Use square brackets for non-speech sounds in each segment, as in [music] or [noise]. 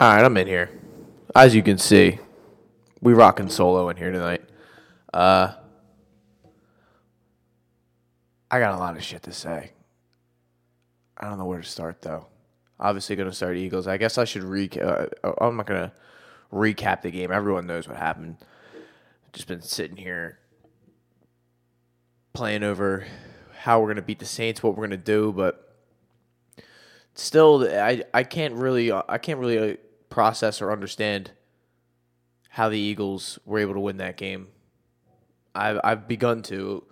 All right, I'm in here. As you can see, we rocking solo in here tonight. Uh, I got a lot of shit to say. I don't know where to start though. Obviously, going to start Eagles. I guess I should recap. Uh, I'm not going to recap the game. Everyone knows what happened. Just been sitting here playing over how we're going to beat the Saints, what we're going to do, but still, I I can't really I can't really uh, process or understand how the Eagles were able to win that game. I've I've begun to.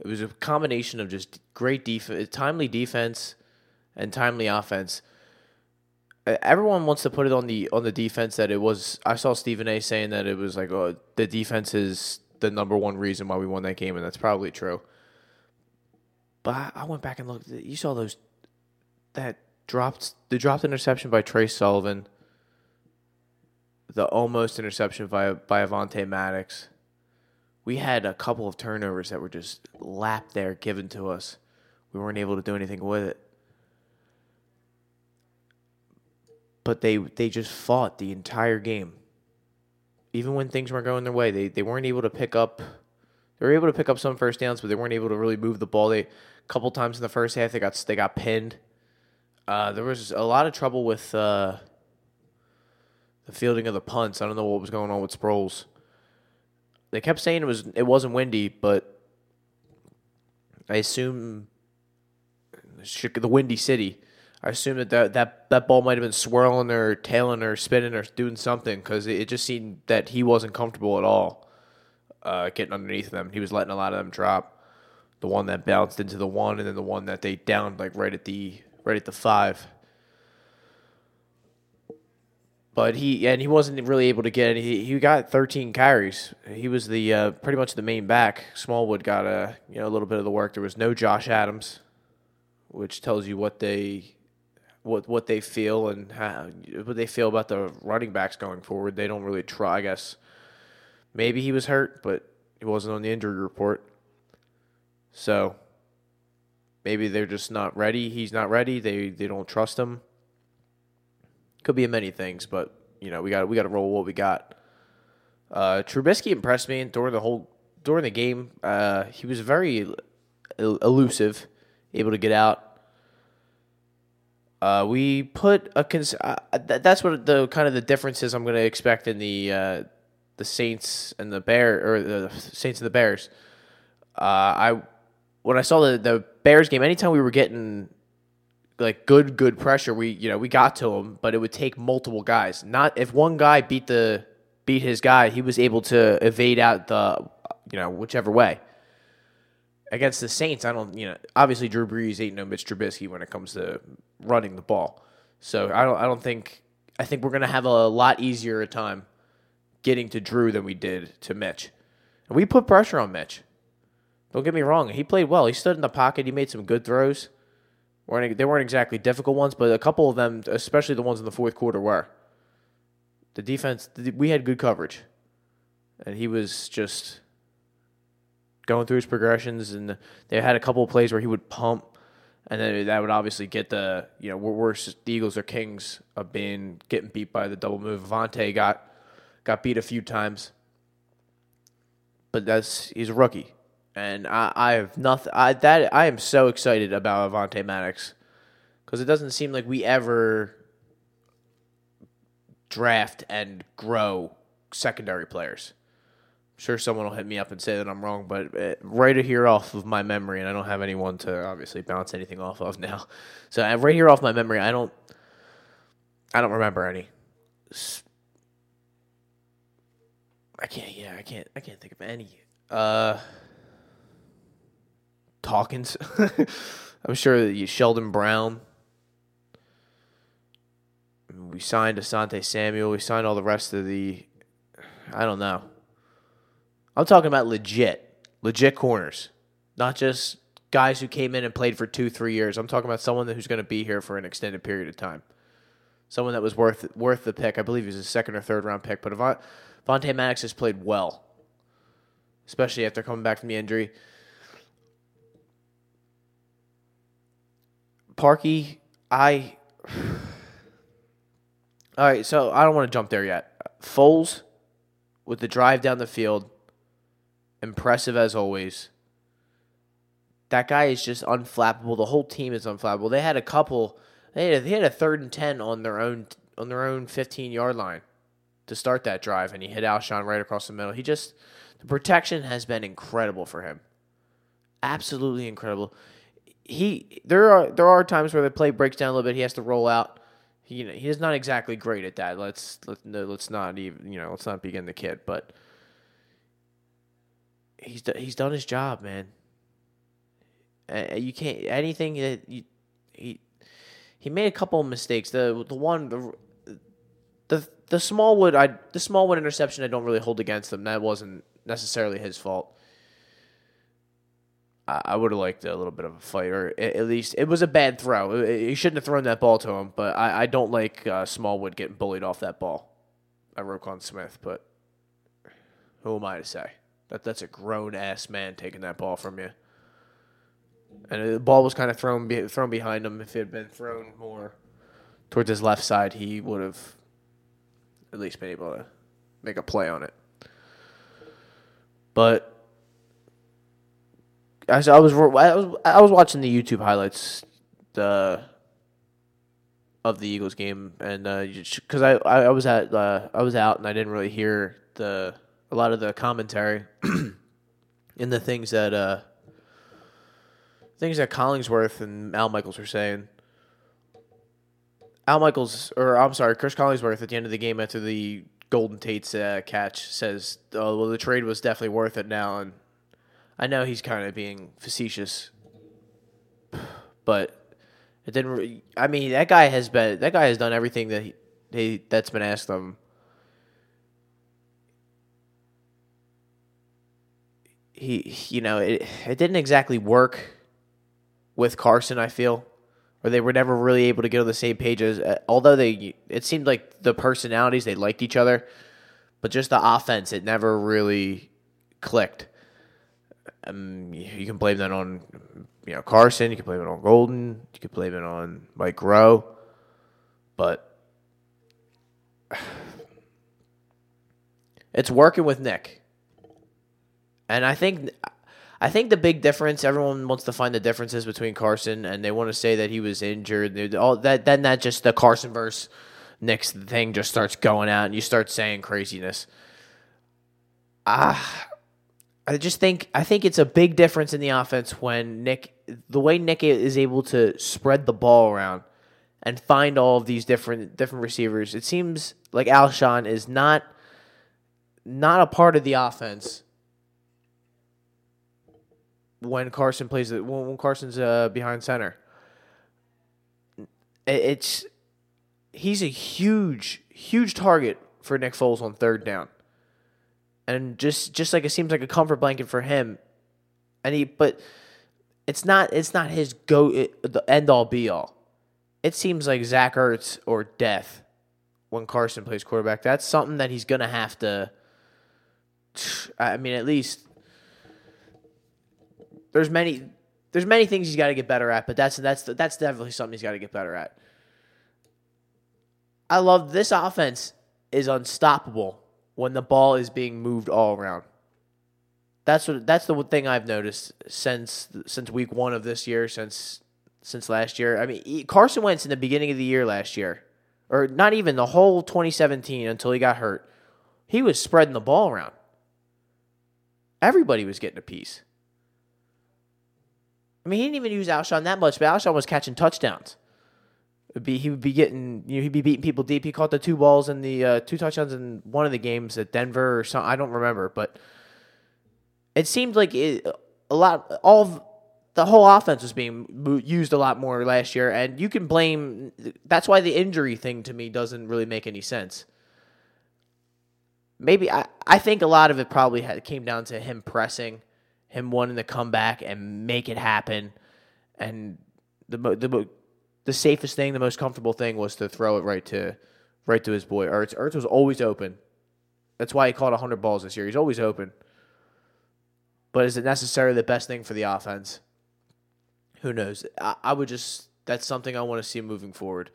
It was a combination of just great defense, timely defense, and timely offense. Everyone wants to put it on the on the defense that it was. I saw Stephen A. saying that it was like, oh, the defense is the number one reason why we won that game, and that's probably true. But I, went back and looked. You saw those that dropped the dropped interception by Tre Sullivan, the almost interception by by Avonte Maddox. We had a couple of turnovers that were just lapped there given to us. We weren't able to do anything with it. But they they just fought the entire game. Even when things weren't going their way, they, they weren't able to pick up they were able to pick up some first downs, but they weren't able to really move the ball. They a couple times in the first half they got they got pinned. Uh, there was a lot of trouble with uh, the fielding of the punts. I don't know what was going on with Sproles. They kept saying it was it wasn't windy, but I assume the windy city. I assume that that, that, that ball might have been swirling or tailing or spinning or doing something because it, it, just seemed that he wasn't comfortable at all uh, getting underneath them. He was letting a lot of them drop. The one that bounced into the one, and then the one that they downed like right at the right at the five. But he and he wasn't really able to get any. He, he got 13 carries. He was the uh, pretty much the main back. Smallwood got a you know a little bit of the work. There was no Josh Adams, which tells you what they what what they feel and how, what they feel about the running backs going forward. They don't really try. I guess maybe he was hurt, but he wasn't on the injury report. So maybe they're just not ready. He's not ready. They they don't trust him. Could be many things, but you know we got we got to roll what we got. Uh, Trubisky impressed me during the whole during the game. Uh, he was very elusive, able to get out. Uh, we put a cons- uh, th- that's what the kind of the differences I'm going to expect in the uh, the Saints and the Bear or the Saints and the Bears. Uh, I when I saw the the Bears game, anytime we were getting like good good pressure, we you know we got to him, but it would take multiple guys. Not if one guy beat the beat his guy, he was able to evade out the you know whichever way. Against the Saints, I don't you know obviously Drew Brees ain't no Mitch Trubisky when it comes to running the ball. So I don't I don't think I think we're gonna have a lot easier time getting to Drew than we did to Mitch. And we put pressure on Mitch. Don't get me wrong, he played well. He stood in the pocket. He made some good throws. They weren't exactly difficult ones, but a couple of them, especially the ones in the fourth quarter, were. The defense, we had good coverage, and he was just going through his progressions. And they had a couple of plays where he would pump, and then that would obviously get the you know we're worse. The Eagles are kings of being getting beat by the double move. Avonte got got beat a few times, but that's he's a rookie, and I, I have nothing. I that I am so excited about Avonte Maddox because it doesn't seem like we ever draft and grow secondary players. I'm sure someone will hit me up and say that I'm wrong, but uh, right here off of my memory, and I don't have anyone to obviously bounce anything off of now. So uh, right here off my memory, I don't, I don't remember any I can't. Yeah, I can't. I can't think of any. Uh, Hawkins. [laughs] I'm sure that you Sheldon Brown. We signed Asante Samuel. We signed all the rest of the. I don't know. I'm talking about legit, legit corners, not just guys who came in and played for two, three years. I'm talking about someone who's going to be here for an extended period of time. Someone that was worth worth the pick. I believe he was a second or third round pick. But Vontae Maddox has played well, especially after coming back from the injury. Parkey, I [sighs] All right, so I don't want to jump there yet. Foles with the drive down the field, impressive as always. That guy is just unflappable. The whole team is unflappable. They had a couple. They had a, they had a third and ten on their own on their own fifteen yard line to start that drive, and he hit Alshon right across the middle. He just the protection has been incredible for him. Absolutely incredible. He there are there are times where the play breaks down a little bit. He has to roll out. He you know, he is not exactly great at that. Let's let, let's not even you know let's not begin the kid, but he's he's done his job, man. Uh, you can't anything that you he he made a couple of mistakes. The the one the the the Smallwood I the Smallwood interception I don't really hold against him. That wasn't necessarily his fault. I, would have liked a little bit of a fight, or at least it was a bad throw. He shouldn't have thrown that ball to him. But I, I don't like uh, Smallwood getting bullied off that ball. I Roquan Smith, but who am I to say? That that's a grown ass man taking that ball from you and the ball was kind of thrown be, thrown behind him. If it had been thrown more towards his left side, he would have at least been able to make a play on it. But I was I was I was watching the YouTube highlights the of the Eagles game, and because uh, I, I was at uh, I was out and I didn't really hear the a lot of the commentary [clears throat] and the things that uh, things that Collinsworth and Al Michaels were saying. Al Michaels, or I'm sorry, Cris Collinsworth at the end of the game after the Golden Tate's uh, catch says, "Oh well, the trade was definitely worth it now." And I know he's kind of being facetious, but it didn't. Re- I mean, that guy has been that guy has done everything that he, he that's been asked of him. He, you know, it it didn't exactly work with Carson. I feel, or they were never really able to get on the same page as. Uh, although they, it seemed like the personalities they liked each other, but just the offense, it never really clicked. Um, you can blame that on you know Carson. You can blame it on Golden. You can blame it on Mike Groh. but [sighs] it's working with Nick. And I think I think the big difference, everyone wants to find the differences between Carson, and they want to say that he was injured. All that, then that just the Carson versus Nick's thing just starts going out, and you start saying craziness. Ah, I just think I think it's a big difference in the offense when Nick, the way Nick is able to spread the ball around and find all of these different different receivers. It seems like Alshon is not not a part of the offense when Carson plays it when Carson's uh, behind center. It's he's a huge huge target for Nick Foles on third down, and just just like it seems like a comfort blanket for him, and he but it's not it's not his go the end all be all. It seems like Zach Ertz or death when Carson plays quarterback. That's something that he's gonna have to. I mean, at least there's many there's many things he's got to get better at, but that's that's that's definitely something he's got to get better at. I love this offense is unstoppable when the ball is being moved all around. That's what that's the thing I've noticed since since week 1 of this year, since since last year. I mean, Carson Wentz in the beginning of the year last year, or not even the whole 2017 until he got hurt. He was spreading the ball around. Everybody was getting a piece. I mean, he didn't even use Alshon that much, but Alshon was catching touchdowns. Be he would be getting you know he'd be beating people deep. He caught the two balls and the uh, two touchdowns in one of the games at Denver or something. I don't remember, but it seemed like it, a lot all of, the whole offense was being used a lot more last year, and you can blame. That's why the injury thing to me doesn't really make any sense. Maybe I, I think a lot of it probably had, came down to him pressing him wanting to come back and make it happen. And the the the safest thing, the most comfortable thing was to throw it right to right to his boy Ertz. Ertz was always open. That's why he caught 100 balls this year. He's always open. But is it necessarily the best thing for the offense? Who knows? I, I would just that's something I want to see moving forward.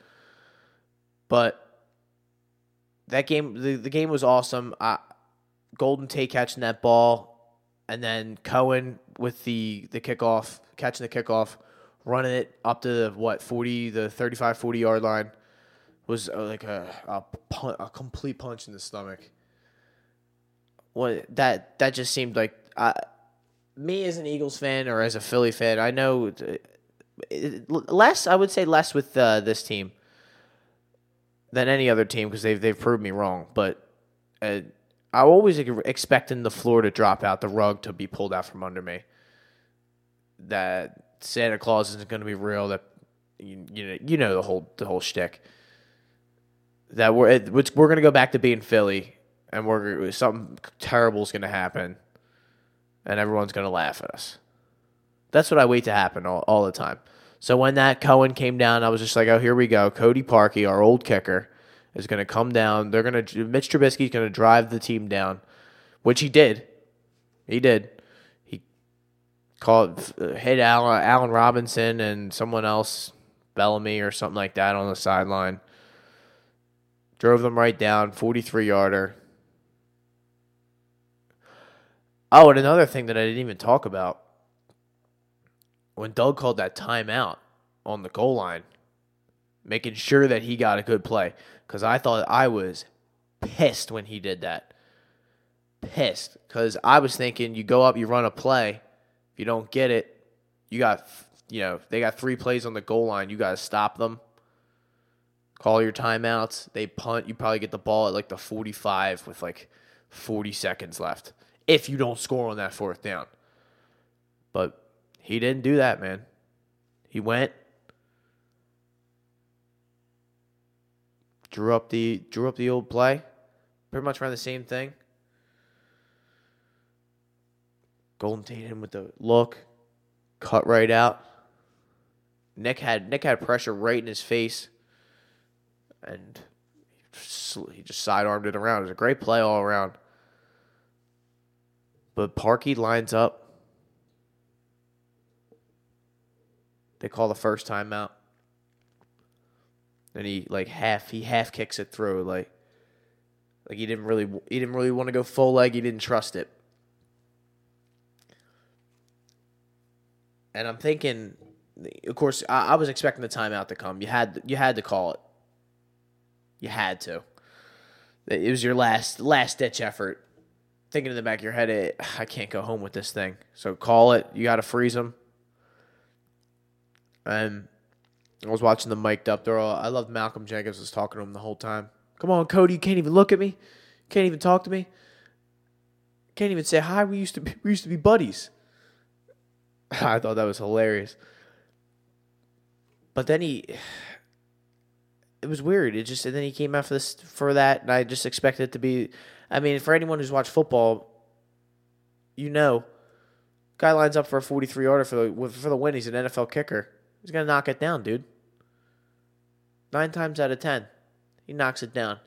But that game the, the game was awesome. Uh, Golden Tate catching that ball, and then Cohen with the the kickoff, catching the kickoff, running it up to what forty the 35, 40 yard line was uh, like a a, pun- a complete punch in the stomach. What that that just seemed like uh, me as an Eagles fan or as a Philly fan, I know it, less. I would say less with uh, this team than any other team because they've they've proved me wrong. But uh, I always expecting the floor to drop out, the rug to be pulled out from under me. That Santa Claus isn't going to be real. That you, you know you know the whole the whole shtick. That we're we're going to go back to being Philly, and we're something terrible is going to happen, and everyone's going to laugh at us. That's what I wait to happen all, all the time. So when that Cohen came down, I was just like, oh, here we go. Cody Parkey, our old kicker, is going to come down. They're going to Mitch Trubisky's going to drive the team down, which he did. He did. He called hit Allen, Allen Robinson and someone else, Bellamy or something like that, on the sideline. Drove them right down, 43 yarder. Oh, and another thing that I didn't even talk about when Doug called that timeout on the goal line, making sure that he got a good play. Because I thought I was pissed when he did that. Pissed. Because I was thinking you go up, you run a play. If you don't get it, you got, you know, they got three plays on the goal line. You got to stop them. Call your timeouts. They punt. You probably get the ball at like the 45 with like 40 seconds left. If you don't score on that fourth down. But he didn't do that, man. He went, drew up the drew up the old play, pretty much ran the same thing. Golden Tate him with the look, cut right out. Nick had Nick had pressure right in his face, and he just sidearmed it around. It was a great play all around. But Parkey lines up They call the first time out. And he like half he half kicks it through like like he didn't really he didn't really want to go full leg. He didn't trust it. And I'm thinking, of course, I, I was expecting the timeout to come. You had you had to call it. You had to. It was your last last ditch effort. Thinking in the back of your head, I can't go home with this thing. So call it. You got to freeze them. And I was watching the mic'd up. All, I love Malcolm Jenkins was talking to him the whole time. Come on, Cody, you can't even look at me. Can't even talk to me. Can't even say hi. We used to be, we used to be buddies. [laughs] I thought that was hilarious. But then he [sighs] it was weird. It just and then he came out for this for that and I just expected it to be I mean, for anyone who's watched football, you know, guy lines up for a 43 yarder for the for the win. He's an NFL kicker. He's to knock it down, dude. Nine times out of ten, he knocks it down.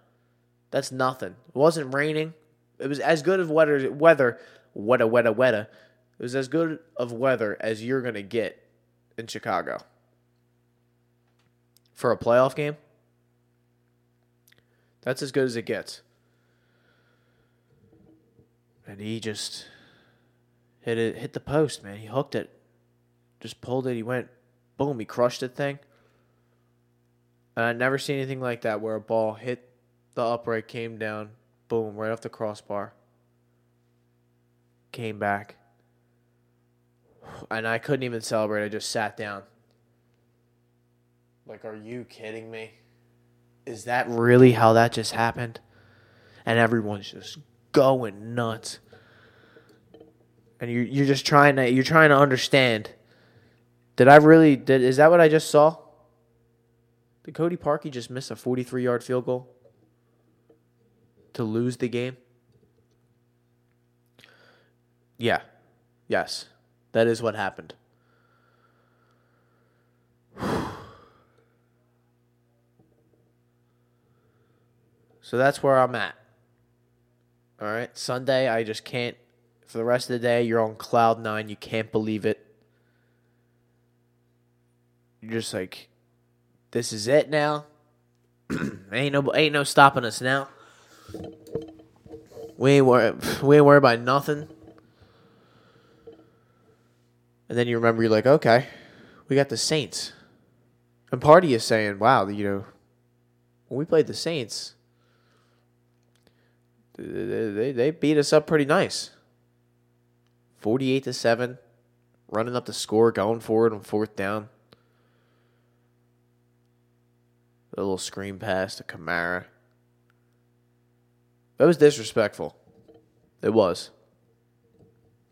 That's nothing. It wasn't raining. It was as good of weather, weather, weta, weta, weta. It was as good of weather as you're going to get in Chicago for a playoff game. That's as good as it gets. And he just hit it, hit the post, man. He hooked it, just pulled it. He went boom, he crushed the thing. And I never seen anything like that where a ball hit the upright, came down, boom, right off the crossbar. Came back. And I couldn't even celebrate. I just sat down. Like, are you kidding me? Is that really how that just happened? And everyone's just going nuts. And you're, you're just trying to you're trying to understand did I really did is that what I just saw? Did Cody Parkey just miss a 43 yard field goal to lose the game? Yeah. Yes. That is what happened. [sighs] So that's where I'm at. All right. Sunday, I just can't. For the rest of the day, you're on cloud nine. You can't believe it you're just like, this is it now. [clears throat] ain't no ain't no stopping us now. We ain't worried. [sighs] We ain't worried about nothing. And then you remember, you're like, okay, we got the Saints. And part of you is saying, wow, you know, when we played the Saints, they, they, they beat us up pretty nice. 48 to 7, running up the score, going forward on fourth down. A little screen pass to Kamara. That was disrespectful. It was.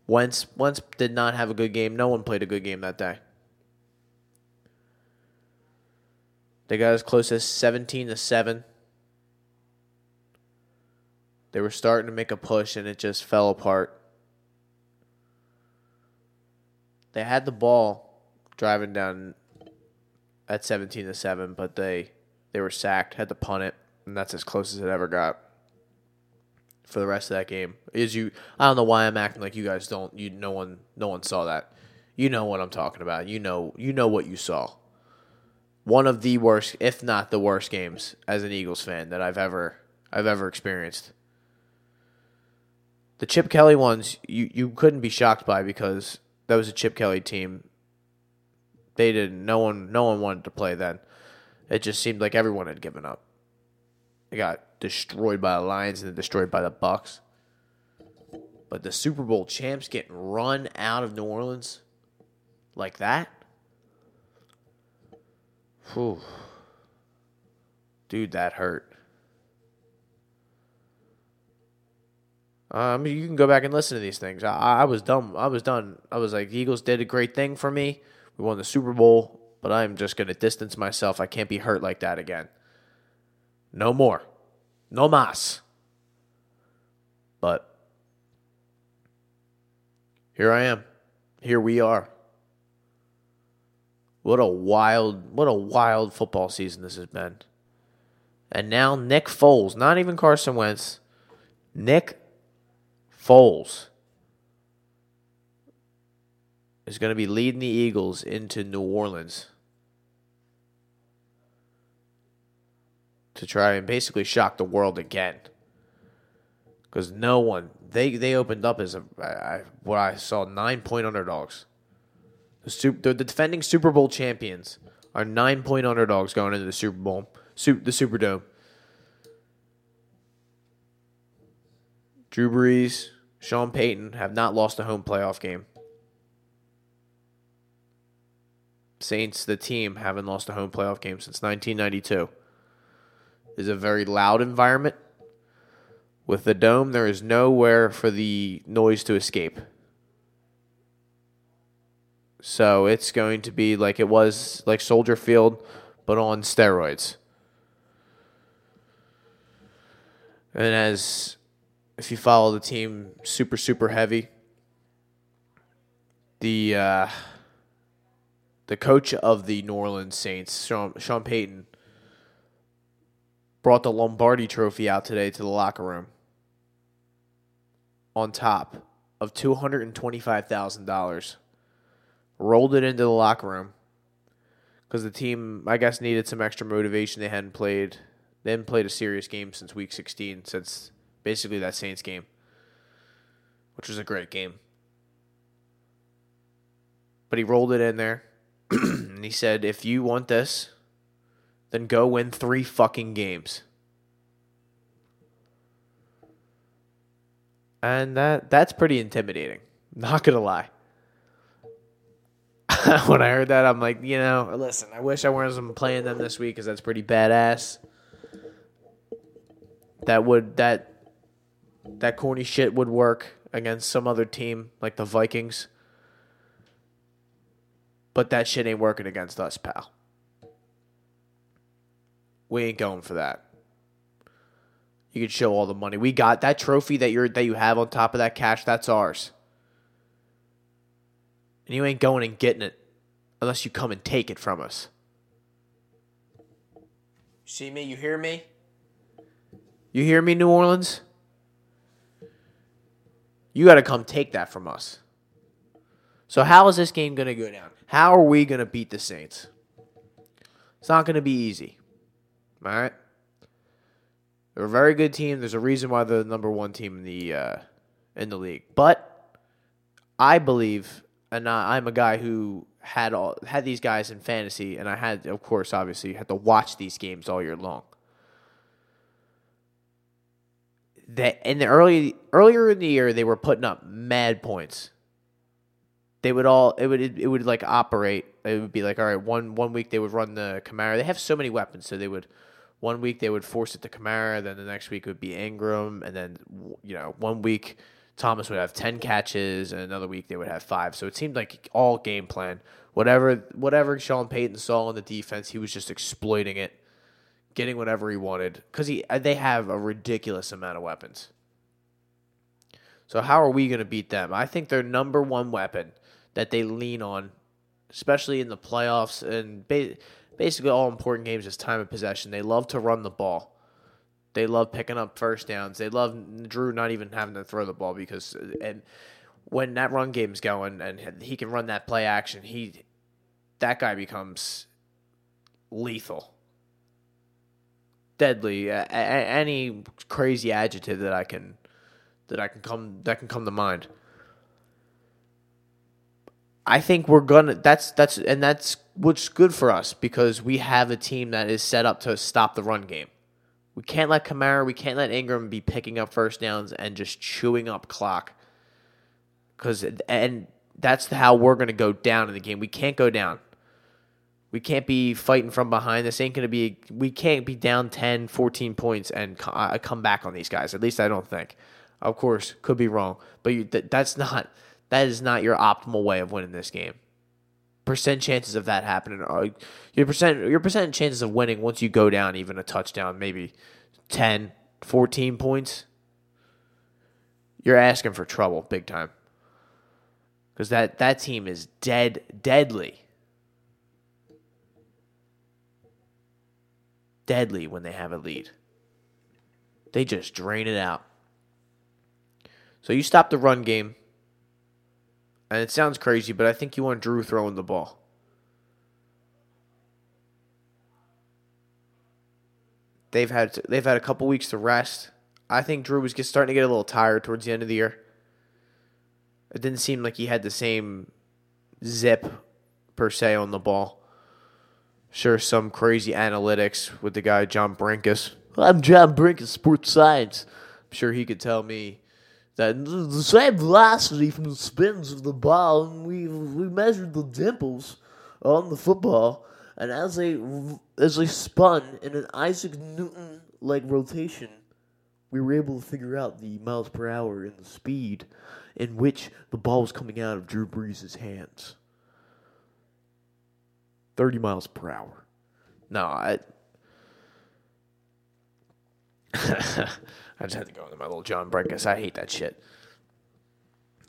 Wentz Wentz did not have a good game. No one played a good game that day. They got as close as 17 to 7. They were starting to make a push and it just fell apart. They had the ball driving down at 17 to 7, but they they were sacked, had to punt it, and that's as close as it ever got for the rest of that game. Is you I don't know why I'm acting like you guys don't you no one no one saw that. You know what I'm talking about. You know you know what you saw. One of the worst, if not the worst games as an Eagles fan that I've ever I've ever experienced. The Chip Kelly ones you, you couldn't be shocked by because that was a Chip Kelly team. They didn't no one no one wanted to play then. It just seemed like everyone had given up. They got destroyed by the Lions and then destroyed by the Bucks. But the Super Bowl champs getting run out of New Orleans like that? Whew. Dude, that hurt. Um, you can go back and listen to these things. I, I was dumb. I was done. I was like, Eagles did a great thing for me. We won the Super Bowl, but I'm just going to distance myself. I can't be hurt like that again. No more. No mas. But here I am. Here we are. What a wild, what a wild football season this has been. And now Nick Foles, not even Carson Wentz, Nick Foles is going to be leading the Eagles into New Orleans to try and basically shock the world again. Because no one they they opened up as a I, what I saw nine point underdogs. The, super, the defending Super Bowl champions are nine point underdogs going into the Super Bowl, the Superdome. Drew Brees, Sean Payton have not lost a home playoff game. Saints, the team, haven't lost a home playoff game since 1992 is a very loud environment. With the dome, there is nowhere for the noise to escape. So it's going to be like it was like Soldier Field, but on steroids. And as if you follow the team super, super heavy, the uh, the coach of the New Orleans Saints, Sean, Sean Payton, brought the Lombardi trophy out today to the locker room on top of $225,000. Rolled it into the locker room because the team, I guess, needed some extra motivation. They hadn't played, they hadn't played a serious game since week 16, since basically that Saints game, which was a great game. But he rolled it in there [clears throat] and he said, if you want this, then go win three fucking games. And that that's pretty intimidating. Not gonna lie. [laughs] when I heard that, I'm like, you know, listen, I wish I wasn't playing them this week because that's pretty badass. That would that that corny shit would work against some other team like the Vikings. But that shit ain't working against us, pal. We ain't going for that. You can show all the money. We got that trophy that you're that you have on top of that cash, that's ours. And you ain't going and getting it unless you come and take it from us. See me? You hear me? You hear me, New Orleans? You got to come take that from us. So, how is this game going to go down? How are we going to beat the Saints? It's not going to be easy. All right. They're a very good team. There's a reason why they're the number one team in the uh, in the league. But I believe, and I, I'm a guy who had all had these guys in fantasy, and I had, of course, obviously, had to watch these games all year long. That in the early earlier in the year, they were putting up mad points. They would all it would it would like operate. It would be like all right, one one week they would run the Kamara. They have so many weapons, so they would one week they would force it to Kamara, then the next week would be Ingram, and then you know one week Thomas would have ten catches, and another week they would have five. So it seemed like all game plan. Whatever whatever Sean Payton saw in the defense, he was just exploiting it, getting whatever he wanted because he uh, they have a ridiculous amount of weapons. So how are we going to beat them? I think their number one weapon that they lean on, especially in the playoffs and basically all important games, is time of possession. They love to run the ball. They love picking up first downs. They love Drew not even having to throw the ball because and when that run game's going and he can run that play action, he that guy becomes lethal, deadly. Any crazy adjective that I can that I can come that can come to mind. I think we're gonna. That's that's and that's what's good for us because we have a team that is set up to stop the run game. We can't let Kamara, we can't let Ingram be picking up first downs and just chewing up clock. Because and that's how we're gonna go down in the game. We can't go down. We can't be fighting from behind. This ain't going to be, we can't be down 10, 14 points and uh, come back on these guys. At least I don't think. Of course, could be wrong, but you, that's not, that is not your optimal way of winning this game. Percent chances of that happening are your percent your percent chances of winning once you go down even a touchdown, maybe 10, 14 points. You're asking for trouble big time. Because that, that team is dead deadly. Deadly when they have a lead. They just drain it out. So you stop the run game. And it sounds crazy, but I think you want Drew throwing the ball. They've had they've had a couple weeks to rest. I think Drew was just starting to get a little tired towards the end of the year. It didn't seem like he had the same zip per se on the ball. Sure, some crazy analytics with the guy John Brenkus. I'm John Brenkus, sports science. I'm sure he could tell me that the same velocity from the spins of the ball, and we we measured the dimples on the football, and as they as they spun in an Isaac Newton like rotation, we were able to figure out the miles per hour and the speed in which the ball was coming out of Drew Brees' hands. Thirty miles per hour. No, I. [laughs] [laughs] I just had to go into my little John Brenkus. I hate that shit.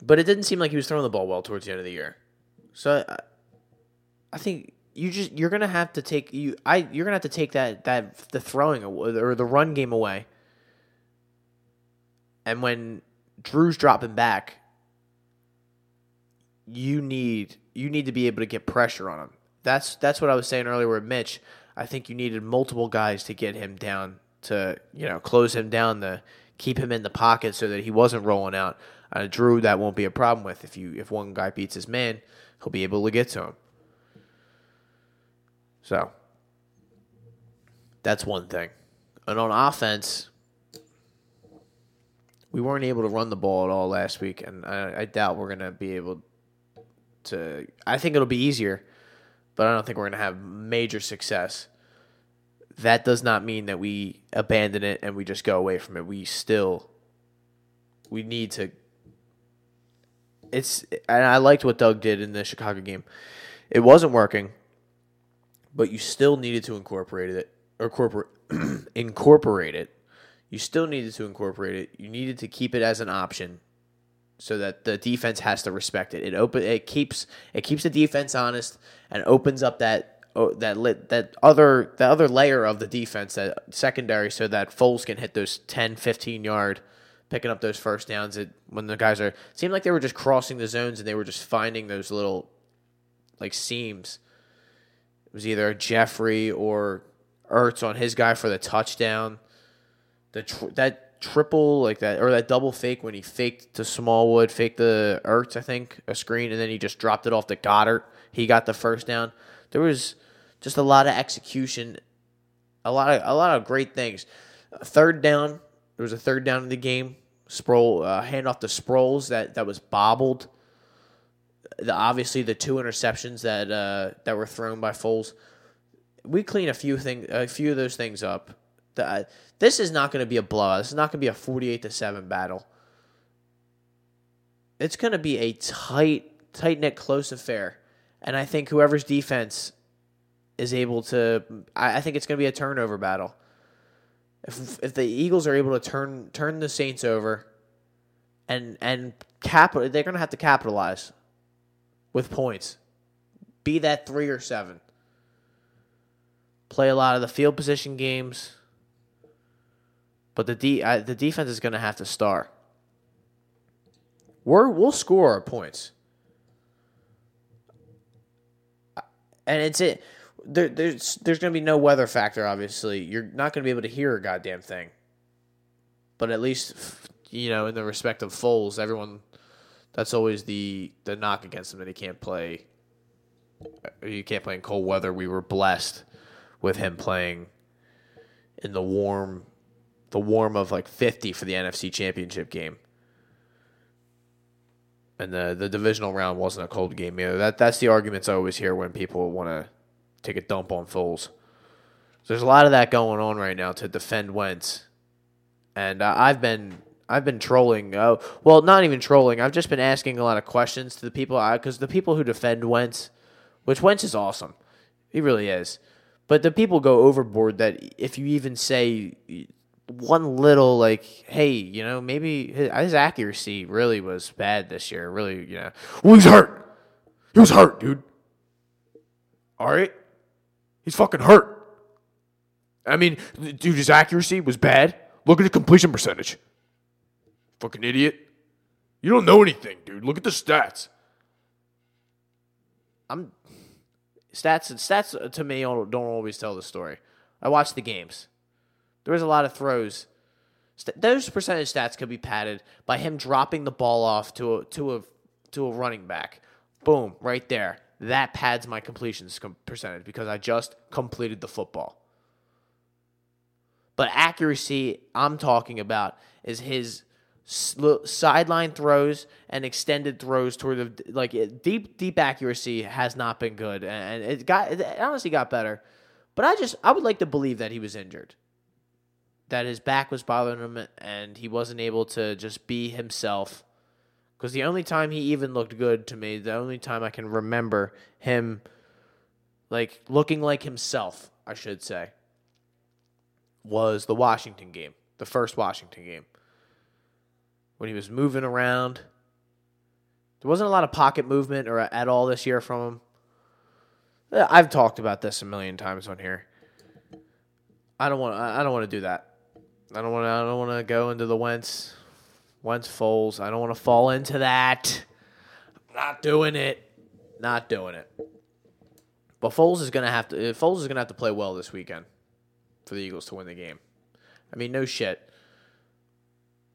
But it didn't seem like he was throwing the ball well towards the end of the year. So I, I think you just you're gonna have to take you I you're gonna have to take that that the throwing or the run game away. And when Drew's dropping back, you need you need to be able to get pressure on him. That's that's what I was saying earlier with Mitch. I think you needed multiple guys to get him down to you know close him down to keep him in the pocket so that he wasn't rolling out. Uh, Drew, that won't be a problem with if you if one guy beats his man, he'll be able to get to him. So that's one thing. And on offense, we weren't able to run the ball at all last week, and I, I doubt we're gonna be able to. I think it'll be easier, but I don't think we're gonna have major success that does not mean that we abandon it and we just go away from it. We still we need to it's and I liked what Doug did in the Chicago game. It wasn't working, but you still needed to incorporate it or corporate [clears throat] incorporate it. You still needed to incorporate it. You needed to keep it as an option so that the defense has to respect it. It open it keeps it keeps the defense honest and opens up that oh, that lit, that other the other layer of the defense, that secondary, so that Foles can hit those 10, 15 yard, picking up those first downs. It, when the guys are seemed like they were just crossing the zones and they were just finding those little like seams. It was either Jeffery or Ertz on his guy for the touchdown. the tr- that triple like that or that double fake when he faked to Smallwood, faked the Ertz, I think, a screen, and then he just dropped it off to Goedert. He got the first down. There was just a lot of execution, a lot of a lot of great things. Third down, there was a third down in the game. Sproles uh, hand off to Sproles that that was bobbled. The, obviously, the two interceptions that uh, that were thrown by Foles. We clean a few things, a few of those things up. The, uh, this is not going to be a blowout. This is not going to be a forty-eight to seven battle. It's going to be a tight, tight knit, close affair, and I think whoever's defense is able to, I, I think it's going to be a turnover battle. If if the Eagles are able to turn turn the Saints over, and and cap, they're going to have to capitalize with points. Be that three or seven. Play a lot of the field position games, but the the defense is going to have to star. We're we'll score our points, and it's it there, there's there's going to be no weather factor. Obviously, you're not going to be able to hear a goddamn thing. But at least, you know, in the respect of Foles, everyone, that's always the the knock against him that he can't play. Uh, you can't play in cold weather. We were blessed with him playing in the warm, the warm of like 50 for the NFC Championship game. And the the divisional round wasn't a cold game either. That that's the arguments I always hear when people want to take a dump on Foles. So there's a lot of that going on right now to defend Wentz, and uh, I've been I've been trolling. Uh, well, not even trolling. I've just been asking a lot of questions to the people because the people who defend Wentz, which Wentz is awesome, he really is, but the people go overboard that if you even say one little like, hey, you know, maybe his, his accuracy really was bad this year. Really, you know, well, he's hurt. He was hurt, dude. All right. He's fucking hurt. I mean, dude, his accuracy was bad. Look at the completion percentage. Fucking idiot. You don't know anything, dude. Look at the stats. I'm stats and stats to me don't always tell the story. I watch the games. There was a lot of throws. Those percentage stats could be padded by him dropping the ball off to a to a to a running back. Boom, right there that pads my completions percentage because I just completed the football. But accuracy, I'm talking about, is his sideline throws and extended throws toward the like deep deep accuracy has not been good and it got it honestly got better but i just i would like to believe that he was injured that his back was bothering him and he wasn't able to just be himself because the only time he even looked good to me, the only time I can remember him like looking like himself, I should say, was the Washington game, the first Washington game. When he was moving around. There wasn't a lot of pocket movement or at all this year from him. I've talked about this a million times on here. I don't want I don't want to do that. I don't want I don't want to go into the Wentz Wentz Foles. I don't want to fall into that. Not doing it. Not doing it. But Foles is gonna have to. Uh, Foles is gonna have to play well this weekend for the Eagles to win the game. I mean, no shit.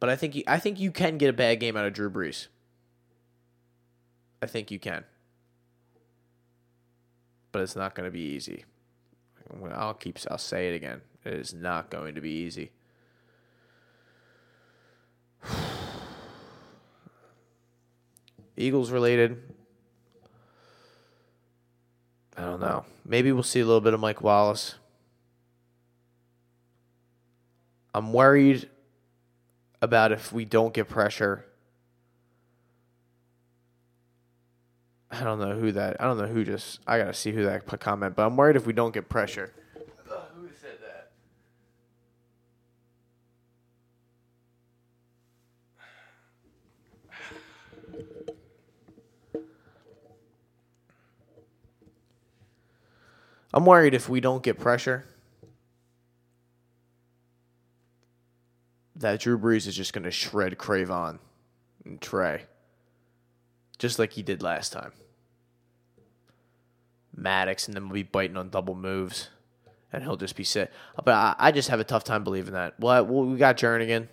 But I think you, I think you can get a bad game out of Drew Brees. I think you can. But it's not going to be easy. I'll keep. I'll say it again. It is not going to be easy. Eagles related. I don't know. Maybe we'll see a little bit of Mike Wallace. I'm worried about if we don't get pressure. I don't know who that. I don't know who just. I gotta see who that comment, but I'm worried if we don't get pressure. I'm worried if we don't get pressure that Drew Brees is just going to shred Cre'Von and Trey, just like he did last time. Maddox and then will be biting on double moves, and he'll just be sit. But I, I just have a tough time believing that. Well, we got Jernigan.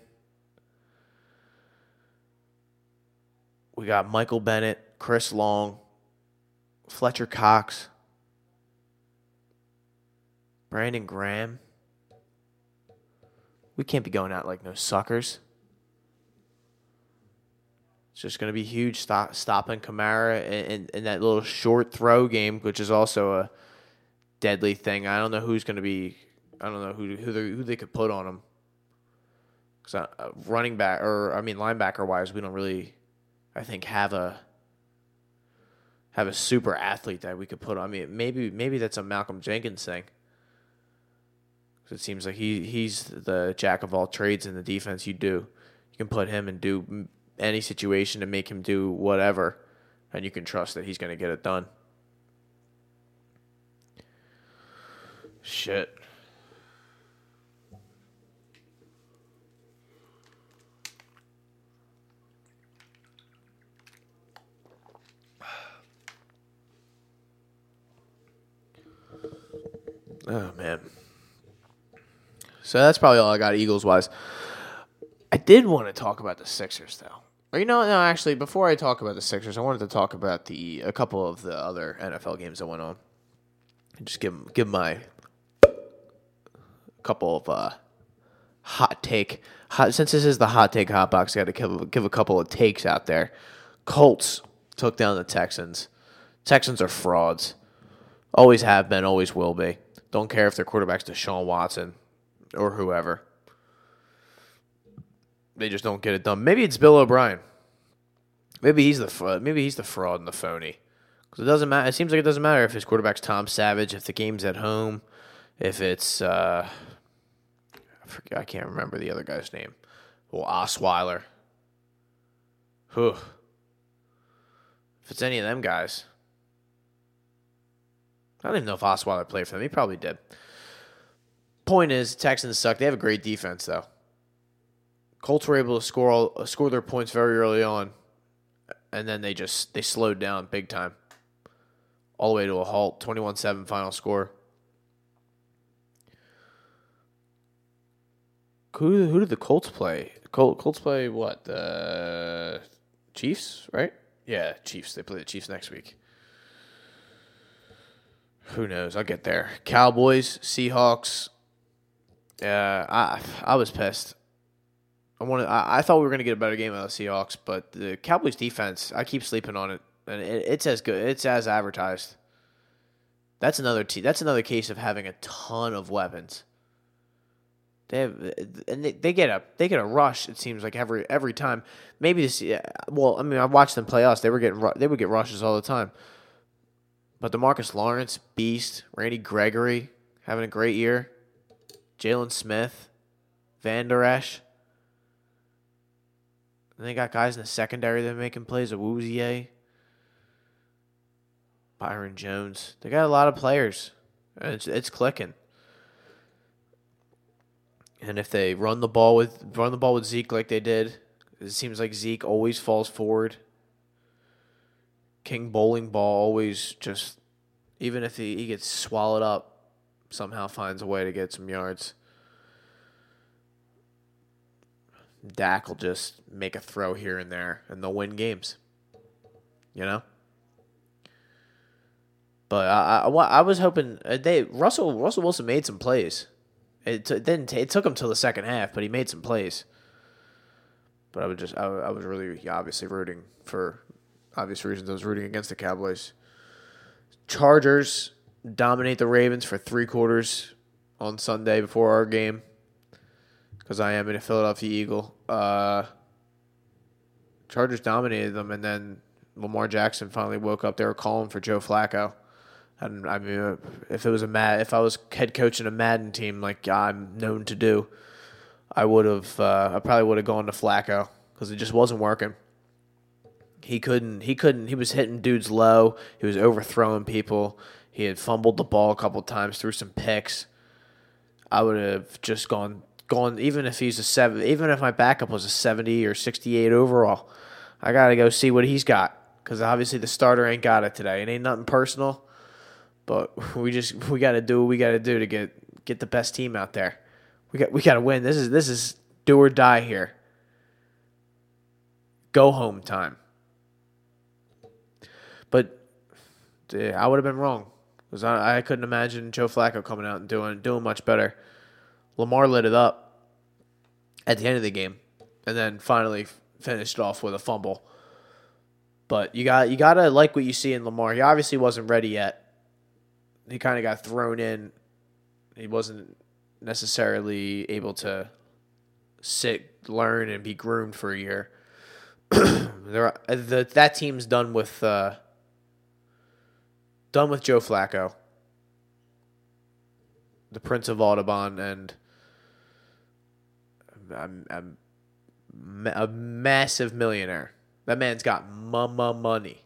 We got Michael Bennett, Chris Long, Fletcher Cox, Brandon Graham. We can't be going out like no suckers. It's just going to be huge stop, stopping Kamara and in, that little short throw game, which is also a deadly thing. I don't know who's going to be. I don't know who who they, who they could put on him. Because uh, running back or I mean linebacker wise, we don't really, I think, have a have a super athlete that we could put on. I mean, maybe maybe that's a Malcolm Jenkins thing. It seems like he he's the jack of all trades in the defense. You do you can put him and do any situation to make him do whatever, and you can trust that he's going to get it done. Shit. [sighs] Oh man. So that's probably all I got Eagles wise. I did want to talk about the Sixers though. Or you know, no, actually, before I talk about the Sixers, I wanted to talk about the a couple of the other NFL games that went on. Just give give my couple of uh, hot take. Hot, since this is the hot take hot box, I got to give, give a couple of takes out there. Colts took down the Texans. Texans are frauds. Always have been, always will be. Don't care if their quarterback's Deshaun Watson or whoever. They just don't get it done. Maybe it's Bill O'Brien. Maybe he's the maybe he's the fraud and the phony. Because it doesn't matter. It seems like it doesn't matter if his quarterback's Tom Savage, if the game's at home, if it's uh, I forget, I can't remember the other guy's name. Well, Osweiler. Whew. If it's any of them guys, I don't even know if Osweiler played for them. He probably did. Point is, Texans suck. They have a great defense though. Colts were able to score all, score their points very early on, and then they just they slowed down big time, all the way to a halt. 21-7 final score. Who who did the Colts play? Col- Colts play what? The Chiefs, right? Yeah, Chiefs. They play the Chiefs next week. Who knows? I'll get there. Cowboys, Seahawks. Yeah, I I was pissed. I wanted. I, I thought we were gonna get a better game out of the Seahawks, but the Cowboys defense. I keep sleeping on it, and it, it's as good. It's as advertised. That's another. T- that's another case of having a ton of weapons. They have, and they, they get a they get a rush. It seems like every every time. Maybe this. Well, I mean, I watched them play us. They were getting they would get rushes all the time. But Demarcus Lawrence, beast. Randy Gregory having a great year. Jaylon Smith, Van Der Esch. And they got guys in the secondary that are making plays. Awuzie, Byron Jones. They got a lot of players. It's it's clicking. And if they run the ball with run the ball with Zeke like they did, it seems like Zeke always falls forward. King bowling ball always just even if he, he gets swallowed up, somehow finds a way to get some yards. Dak will just make a throw here and there, and they'll win games. You know. But I, I, I was hoping uh, they Russell Russell Wilson made some plays. It, t- didn't. T- it took him till the second half, but he made some plays. But I was just I, I was really obviously rooting for obvious reasons. I was rooting against the Cowboys. Chargers dominate the Ravens for three quarters on Sunday before our game because I am in a Philadelphia Eagle. Uh, Chargers dominated them, and then Lamar Jackson finally woke up. They were calling for Joe Flacco. And I mean, if it was a mad, if I was head coaching a Madden team like I'm known to do, I would have, uh, I probably would have gone to Flacco because it just wasn't working. He couldn't, he couldn't, he was hitting dudes low. He was overthrowing people. He had fumbled the ball a couple times, threw some picks. I would have just gone gone even if he's a seven even if my backup was a 70 or 68 overall i gotta go see what he's got because obviously the starter ain't got it today it ain't nothing personal but we just we gotta do what we gotta do to get get the best team out there. We got we got to win. This is this is do or die here. Go home time. But I would have been wrong because I, I couldn't imagine Joe Flacco coming out and doing doing much better. Lamar lit it up at the end of the game, and then finally finished off with a fumble. But you got you gotta like what you see in Lamar. He obviously wasn't ready yet. He kind of got thrown in. He wasn't necessarily able to sit, learn, and be groomed for a year. [clears throat] there, the, that team's done with uh, done with Joe Flacco, the Prince of Audubon, and I'm, a massive millionaire. That man's got mama money.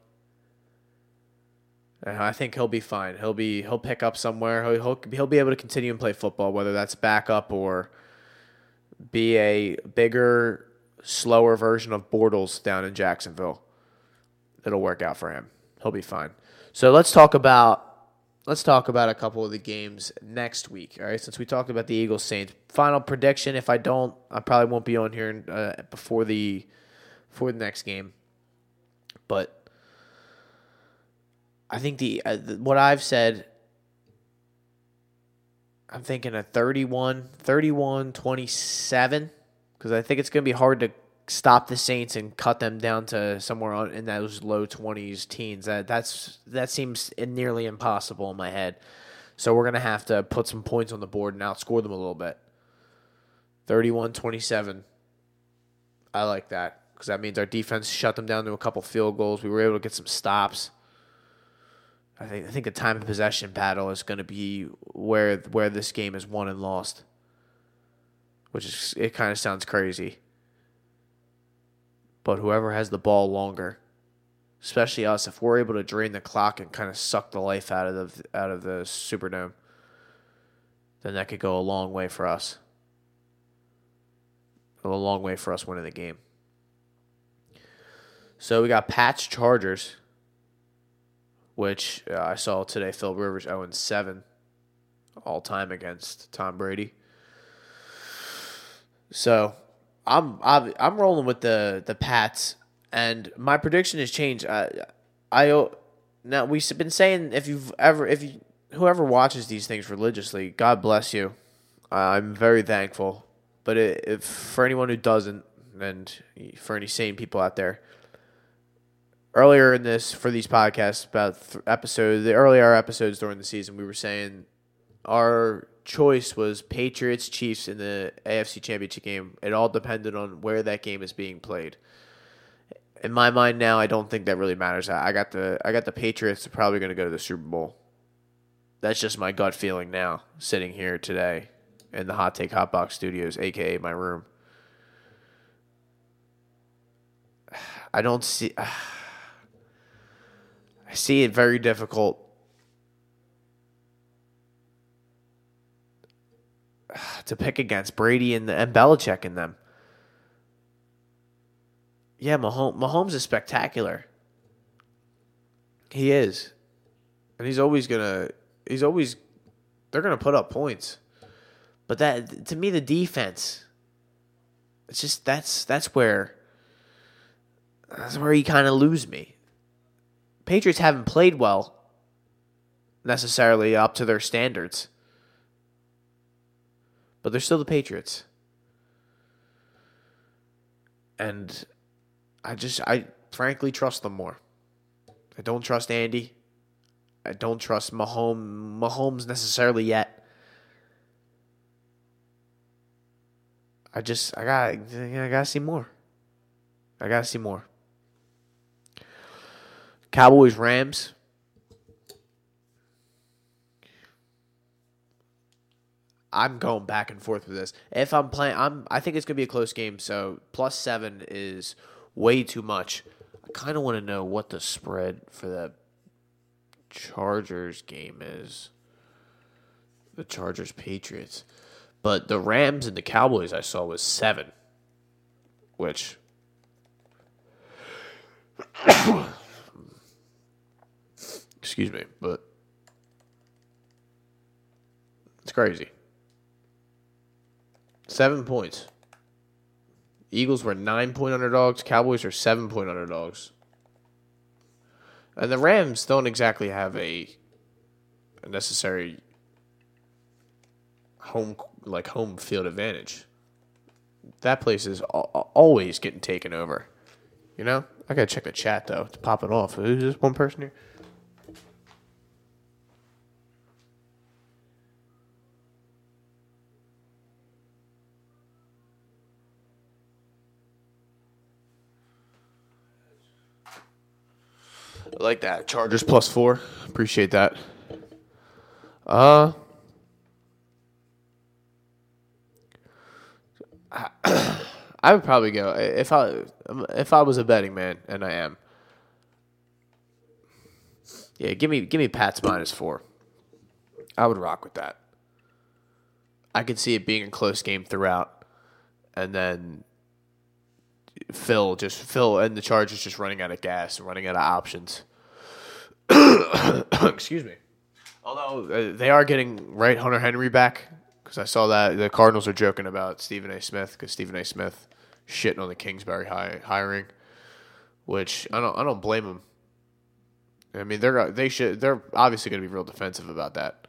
And I think he'll be fine. He'll be he'll pick up somewhere. He'll, he'll he'll be able to continue and play football, whether that's backup or be a bigger, slower version of Bortles down in Jacksonville. It'll work out for him. He'll be fine. So let's talk about let's talk about a couple of the games next week. All right, since we talked about the Eagles Saints. Final prediction: If I don't, I probably won't be on here uh, before the for the next game. But I think the, uh, the what I've said. I'm thinking a 31, 31, 27, because I think it's going to be hard to stop the Saints and cut them down to somewhere in those low twenties, teens. That that's that seems nearly impossible in my head. So we're gonna have to put some points on the board and outscore them a little bit. 31-27. I like that because that means our defense shut them down to a couple field goals. We were able to get some stops. I think I think the time of possession battle is going to be where where this game is won and lost. Which is it kind of sounds crazy but whoever has the ball longer, especially us, if we're able to drain the clock and kind of suck the life out of the out of the Superdome, then that could go a long way for us. A long way for us winning the game. So we got Pats Chargers, which uh, I saw today. Phil Rivers 0 7 all time against Tom Brady. So I'm I'm, rolling with the the Pats, and my prediction has changed. I I now we've been saying if you've ever if you whoever watches these things religiously, God bless you. I'm very thankful. But if for anyone who doesn't, and for any sane people out there, earlier in this for these podcasts about th- episode the earlier episodes during the season, we were saying our choice was Patriots Chiefs in the AFC Championship game. It all depended on where that game is being played. In my mind now, I don't think that really matters. I got the I got the Patriots probably going to go to the Super Bowl. That's just my gut feeling now, sitting here today in the Hot Take Hot Box Studios, aka my room. [sighs] I don't see. [sighs] I see it very difficult to pick against Brady and, and Belichick and them. Yeah, Mahomes, Mahomes is spectacular. He is. And he's always to, he's always, they're to put up points. But that, to me, the defense, it's just, that's, that's where, that's where you kind of lose me. Patriots haven't played well necessarily up to their standards but they're still the Patriots. And I just, I frankly trust them more. I don't trust Andy. I don't trust Mahomes, Mahomes necessarily yet. I just, I got, I gotta see more. I gotta see more. Cowboys Rams. I'm going back and forth with this. If I'm playing, I'm. I think it's gonna be a close game. So plus seven is way too much. I kind of want to know what the spread for the Chargers game is. The Chargers Patriots, but the Rams and the Cowboys I saw was seven, which. [coughs] Excuse me, but it's crazy. Seven points. Eagles were nine point underdogs. Cowboys are seven point underdogs. And the Rams don't exactly have a, a necessary home like home field advantage. That place is always getting taken over. You know, I gotta check the chat though. It's popping off. Is this one person here? I like that. Chargers plus four. Appreciate that. Uh [clears throat] I would probably go if I if I was a betting man, and I am. Yeah, give me give me Pats minus four. I would rock with that. I could see it being a close game throughout, and then Phil just Phil and the Chargers just running out of gas and running out of options. [coughs] Excuse me. Although uh, they are getting right Hunter Henry back because I saw that the Cardinals are joking about Stephen A. Smith because Stephen A. Smith shitting on the Kingsbury hiring, which I don't I don't blame him. I mean they're they should they're obviously going to be real defensive about that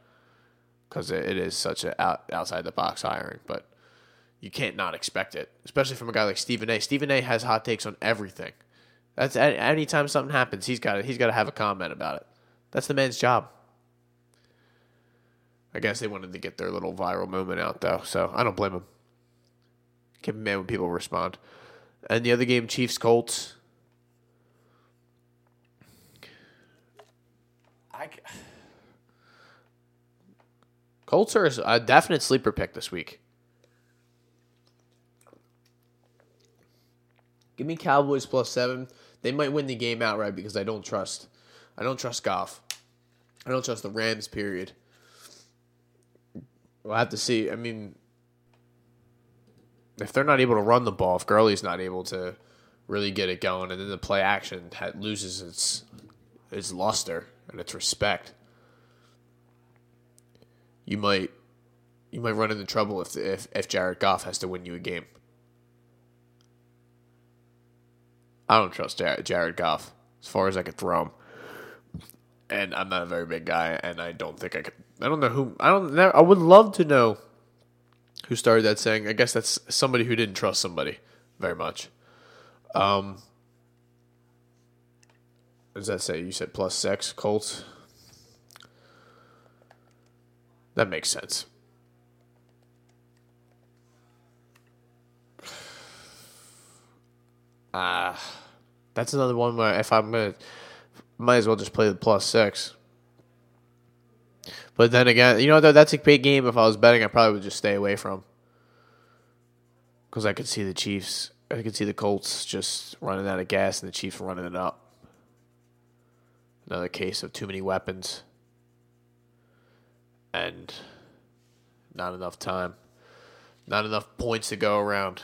because it is such a out, outside the box hiring, but you can't not expect it, especially from a guy like Stephen A. Stephen A. has hot takes on everything. That's anytime something happens, he's got he's got to have a comment about it. That's the man's job. I guess they wanted to get their little viral moment out though, so I don't blame him. Get mad when people respond. And the other game, Chiefs Colts. I. Colts are a definite sleeper pick this week. Give me Cowboys plus seven. They might win the game outright because I don't trust. I don't trust Goff. I don't trust the Rams. Period. We'll have to see. I mean, if they're not able to run the ball, if Gurley's not able to really get it going, and then the play action loses its its luster and its respect, you might you might run into trouble if if if Jared Goff has to win you a game. I don't trust Jared Goff as far as I could throw him, and I'm not a very big guy, and I don't think I could. I don't know who. I don't. I would love to know who started that saying. I guess that's somebody who didn't trust somebody very much. Um, does that say? You said plus six Colts. That makes sense. Ah, uh, that's another one where if I'm gonna, might as well just play the plus six. But then again, you know that's a big game. If I was betting, I probably would just stay away from. Because I could see the Chiefs, I could see the Colts just running out of gas and the Chiefs running it up. Another case of too many weapons and not enough time, not enough points to go around.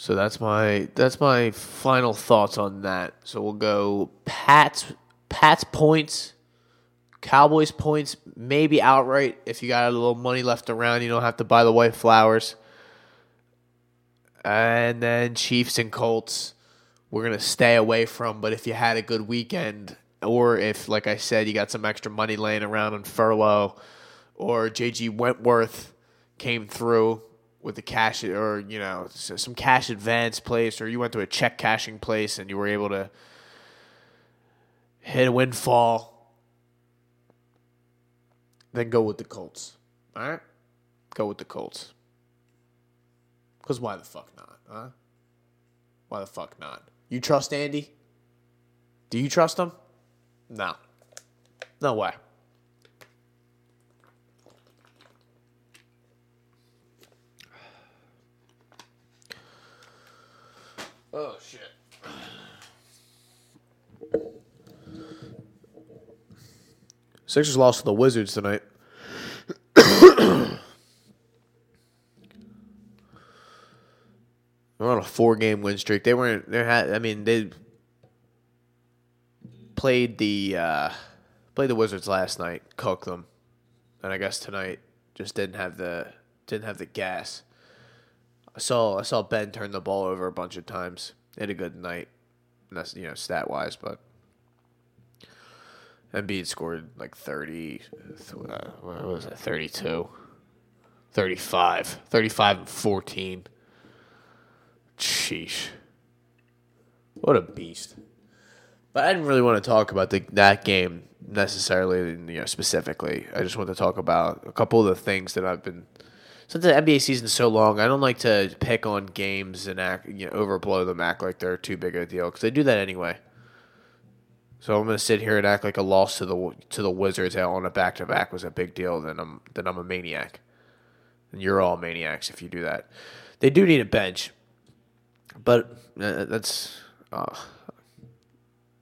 So that's my that's my final thoughts on that. So we'll go Pats Pats points, Cowboys points, maybe outright if you got a little money left around. You don't have to buy the white flowers. And then Chiefs and Colts, we're gonna stay away from. But if you had a good weekend, or if, like I said, you got some extra money laying around on furlough, or JG Wentworth came through with the cash or you know some cash advance place or you went to a check cashing place and you were able to hit a windfall then go with the colts. All right go with the colts. Because why the fuck not huh? Why the fuck not? You trust andy? Do you trust him? No. No way Oh shit. Sixers lost to the Wizards tonight. They're on a four-game win streak. They weren't. They had. I mean, they played the uh, played the Wizards last night, cooked them, and I guess tonight just didn't have the didn't have the gas. I saw I saw Ben turn the ball over a bunch of times. Had a good night. And that's you know stat wise, but Embiid scored like 30 uh, what was it 32 35 35 and 14 sheesh what a beast but I didn't really want to talk about the, that game necessarily, you know, specifically. I just want to talk about a couple of the things that I've been since the NBA season's so long. I don't like to pick on games and act, you know, overblow them, act like they're too big a deal because they do that anyway. So I'm gonna sit here and act like a loss to the to the Wizards on a back to back was a big deal. Then I'm then I'm a maniac, and you're all maniacs if you do that. They do need a bench, but uh, that's. Uh,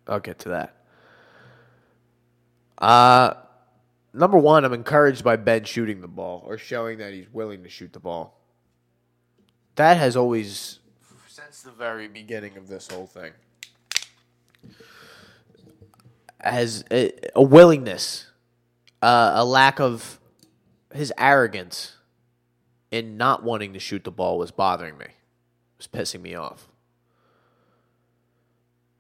I'll get to that. Uh number one, I'm encouraged by Ben shooting the ball or showing that he's willing to shoot the ball. That has always, since the very beginning of this whole thing, has a, a willingness, uh, a lack of his arrogance in not wanting to shoot the ball was bothering me, was pissing me off.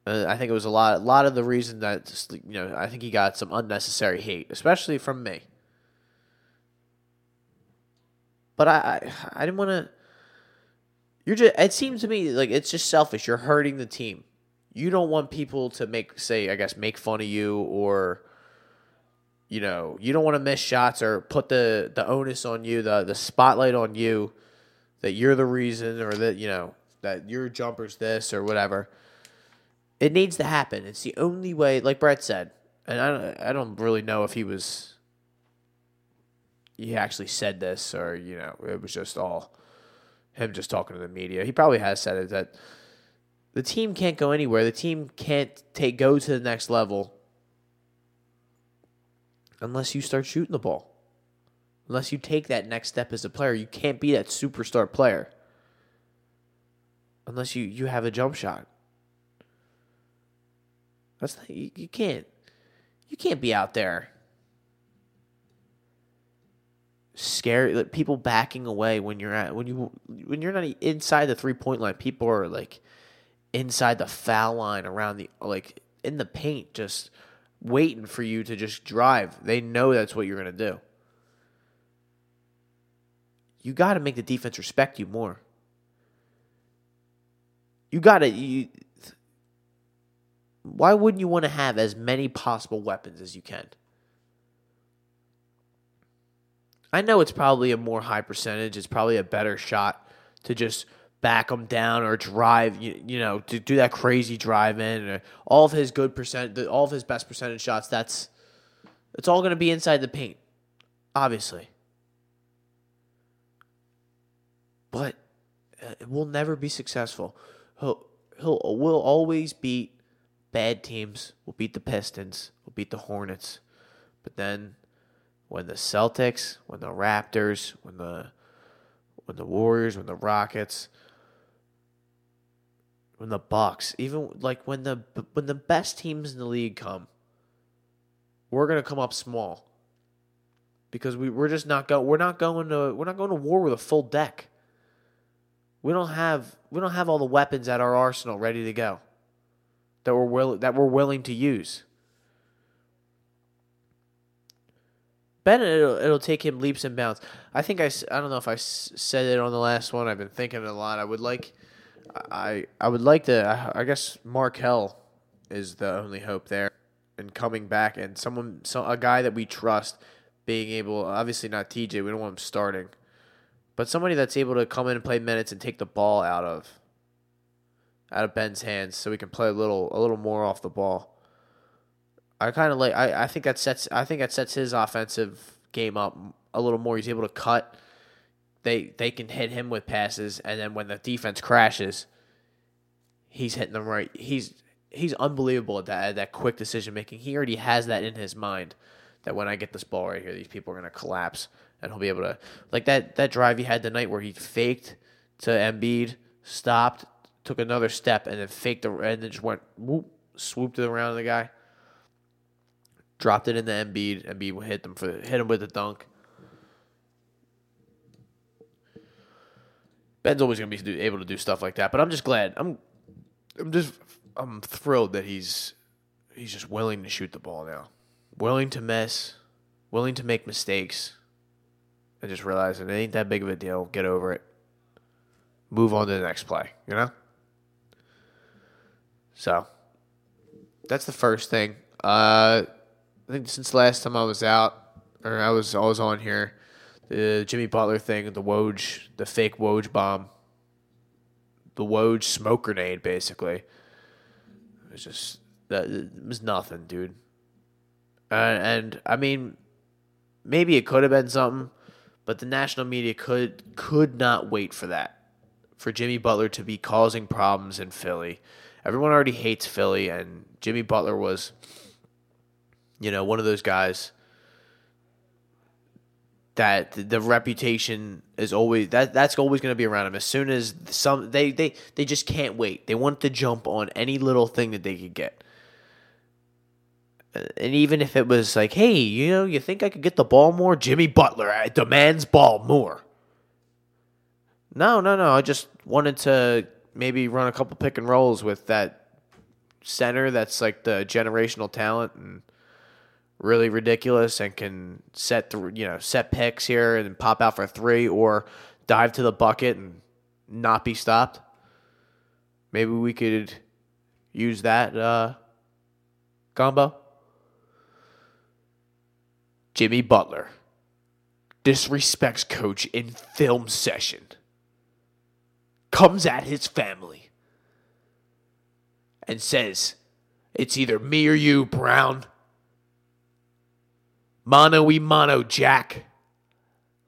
Uh, I think it was a lot, a lot of the reason that you know I think he got some unnecessary hate, especially from me. But I, I, I didn't want to. You're just. It seems to me like it's just selfish. You're hurting the team. You don't want people to make, say, I guess, make fun of you or. You know, you don't want to miss shots or put the the onus on you, the the spotlight on you, that you're the reason or that you know that your jumper's this or whatever. It needs to happen. It's the only way, like Brett said, and I don't, I don't really know if he was, he actually said this or you know it was just all him just talking to the media. He probably has said it that the team can't go anywhere. The team can't take go to the next level unless you start shooting the ball. Unless you take that next step as a player, you can't be that superstar player. Unless you, you have a jump shot. That's not, you, you can't you can't be out there scary like, people backing away when you're at when you when you're not inside the three point line people are like inside the foul line around the like in the paint just waiting for you to just drive. They know that's what you're going to do. You got to make the defense respect you more. You got to you why wouldn't you want to have as many possible weapons as you can? I know it's probably a more high percentage. It's probably a better shot to just back him down or drive, you, you know, to do that crazy drive in. Or all of his good percent, all of his best percentage shots. That's it's all going to be inside the paint, obviously. But uh, it will never be successful. He'll he'll will always beat bad teams will beat the Pistons, will beat the Hornets. But then when the Celtics, when the Raptors, when the when the Warriors, when the Rockets, when the Bucks, even like when the when the best teams in the league come, we're gonna come up small. Because we, we're just not go we're not going to we're not going to war with a full deck. We don't have we don't have all the weapons at our arsenal ready to go that we're will, that we're willing to use. Bennett, it'll, it'll take him leaps and bounds. I think I, I don't know if I said it on the last one. I've been thinking a lot. I would like, I I would like to. I, I guess Markelle is the only hope there, and coming back and someone, so a guy that we trust, being able. Obviously not TJ. We don't want him starting, but somebody that's able to come in and play minutes and take the ball out of out of Ben's hands so we can play a little a little more off the ball. I kind of like I, I think that sets I think that sets his offensive game up a little more. He's able to cut. They they can hit him with passes, and then when the defense crashes, he's hitting them right. He's he's unbelievable at that at that quick decision making. He already has that in his mind that when I get this ball right here, these people are gonna collapse, and he'll be able to like that that drive he had tonight where he faked to Embiid, stopped, took another step and then faked the and then just went whoop, swooped it around the guy, dropped it in the Embiid. Embiid hit them for hit him with a dunk. Ben's always to be able to do stuff like that. But I'm just glad. I'm I'm just I'm thrilled that he's he's just willing to shoot the ball now, willing to miss, willing to make mistakes, and just realizing it ain't that big of a deal. Get over it. Move on to the next play. You know. So that's the first thing. Uh, I think since last time I was out, or I was I was on here, the Jimmy Butler thing, the Woj, the fake Woj bomb, the Woj smoke grenade, basically. It was just that it was nothing, dude. Uh, and I mean, maybe it could have been something, but the national media could could not wait for that, for Jimmy Butler to be causing problems in Philly. Everyone already hates Philly, and Jimmy Butler was, you know, one of those guys that the reputation is always that that's always going to be around him. As soon as some they they they just can't wait. They want to jump on any little thing that they could get. And even if it was like, hey, you know, you think I could get the ball more? Jimmy Butler demands ball more. No, no, no. I just wanted to maybe run a couple pick and rolls with that center that's like the generational talent and really ridiculous and can set th- you know set picks here and pop out for three or dive to the bucket and not be stopped. Maybe we could use that uh, combo. Jimmy Butler disrespects coach in film session. Comes at his family and says, It's either me or you, Brown. Mono y mono, Jack.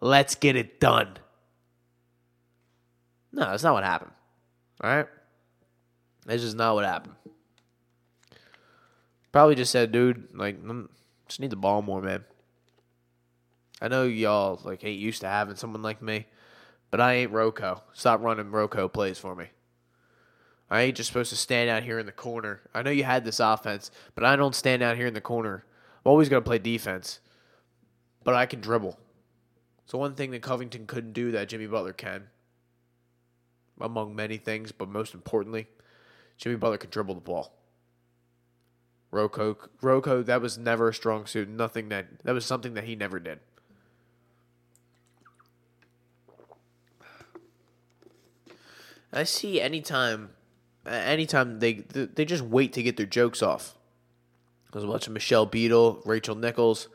Let's get it done. No, that's not what happened. All right? That's just not what happened. Probably just said, dude, like, mm, just need the ball more, man. I know y'all like ain't used to having someone like me, but I ain't Rocco. Stop running Rocco plays for me. I ain't just supposed to stand out here in the corner. I know you had this offense, but I don't stand out here in the corner. I'm always gonna play defense, but I can dribble. So one thing that Covington couldn't do that Jimmy Butler can, among many things, but most importantly, Jimmy Butler can dribble the ball. Rocco, Rocco, that was never a strong suit. Nothing that that was something that he never did. I see anytime, anytime they they just wait to get their jokes off. I was watching Michelle Beadle, Rachel Nichols,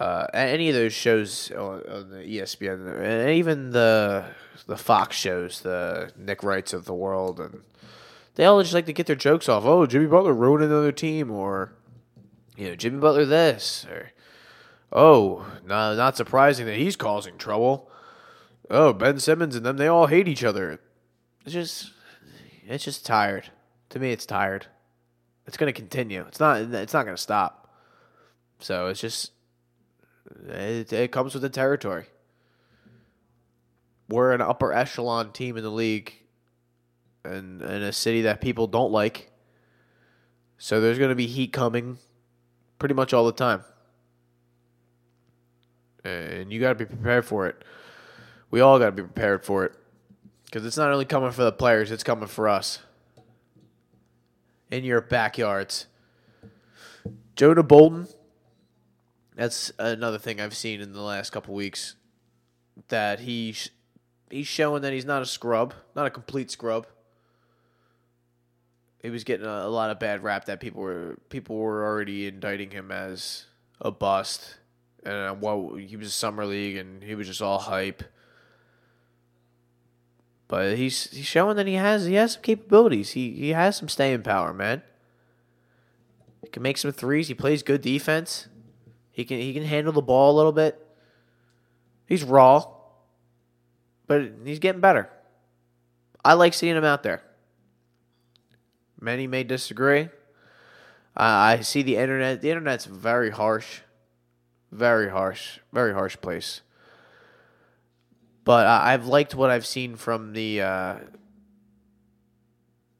uh, any of those shows on, on, the ESPN, and even the the Fox shows, the Nick Wrights of the world, and they all just like to get their jokes off. Oh, Jimmy Butler ruined another team, or you know, Jimmy Butler this, or oh, no, not surprising that he's causing trouble. Oh, Ben Simmons and them, they all hate each other. It's just, it's just tired. To me, it's tired. It's going to continue. It's not. It's not going to stop. So it's just, it, it comes with the territory. We're an upper echelon team in the league, and in a city that people don't like. So there's going to be heat coming, pretty much all the time, and you got to be prepared for it. We all got to be prepared for it. Because it's not only coming for the players, it's coming for us. In your backyards. Jonah Bolden, that's another thing I've seen in the last couple weeks. That he he's showing that he's not a scrub, not a complete scrub. He was getting a, a lot of bad rap that people were people were already indicting him as a bust, and uh, well, he was a summer league and he was just all hype. But he's he's showing that he has he has some capabilities. He he has some staying power, man. He can make some threes. He plays good defense. He can he can handle the ball a little bit. He's raw, but he's getting better. I like seeing him out there. Many may disagree. Uh, I see the internet. The internet's very harsh, very harsh, very harsh place. But uh, I've liked what I've seen from the. Uh,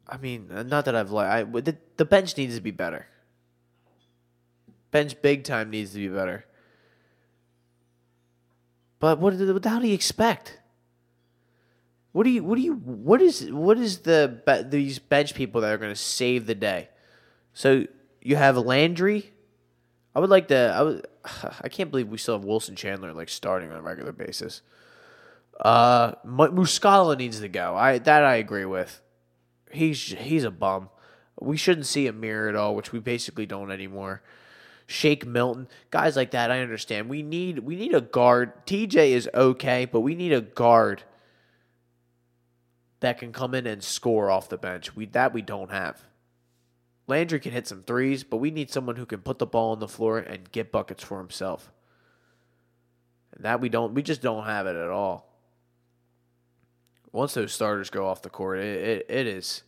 I mean, not that I've liked. the, the bench needs to be better. Bench big time needs to be better. But what, what how do you expect? What do you? What do you? What is? What is the these bench people that are going to save the day? So you have Landry. I would like to. I would. [sighs] I can't believe we still have Wilson Chandler like starting on a regular basis. Uh, Muscala needs to go. I that I agree with. He's he's a bum. We shouldn't see Amir at all, which we basically don't anymore. Shake Milton, guys like that. I understand. We need we need a guard. TJ is okay, but we need a guard that can come in and score off the bench. We that we don't have. Landry can hit some threes, but we need someone who can put the ball on the floor and get buckets for himself. And that we don't we just don't have it at all. Once those starters go off the court, it, it, it is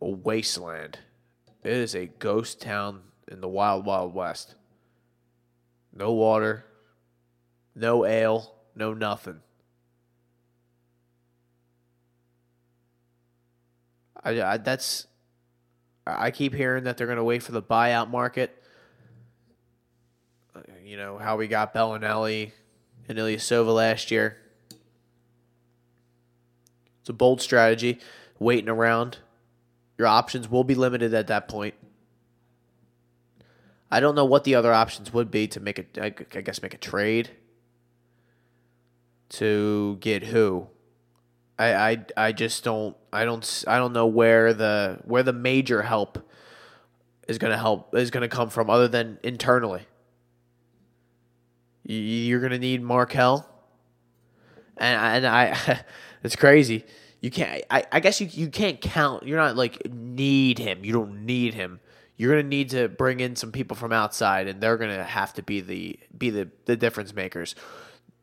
a wasteland. It is a ghost town in the wild, wild west. No water, no ale, no nothing. I, I that's I keep hearing that they're going to wait for the buyout market. Uh, you know how we got Belinelli and Ilyasova last year. It's a bold strategy, waiting around. Your options will be limited at that point. I don't know what the other options would be to make a, I guess, make a trade to get who. I, I, I just don't I don't I don't know where the where the major help is going to help is going to come from other than internally. You're going to need Markelle, and and I [laughs] It's crazy. You can't. I, I guess you you can't count. You're not like need him. You don't need him. You're gonna need to bring in some people from outside, and they're gonna have to be the be the the difference makers.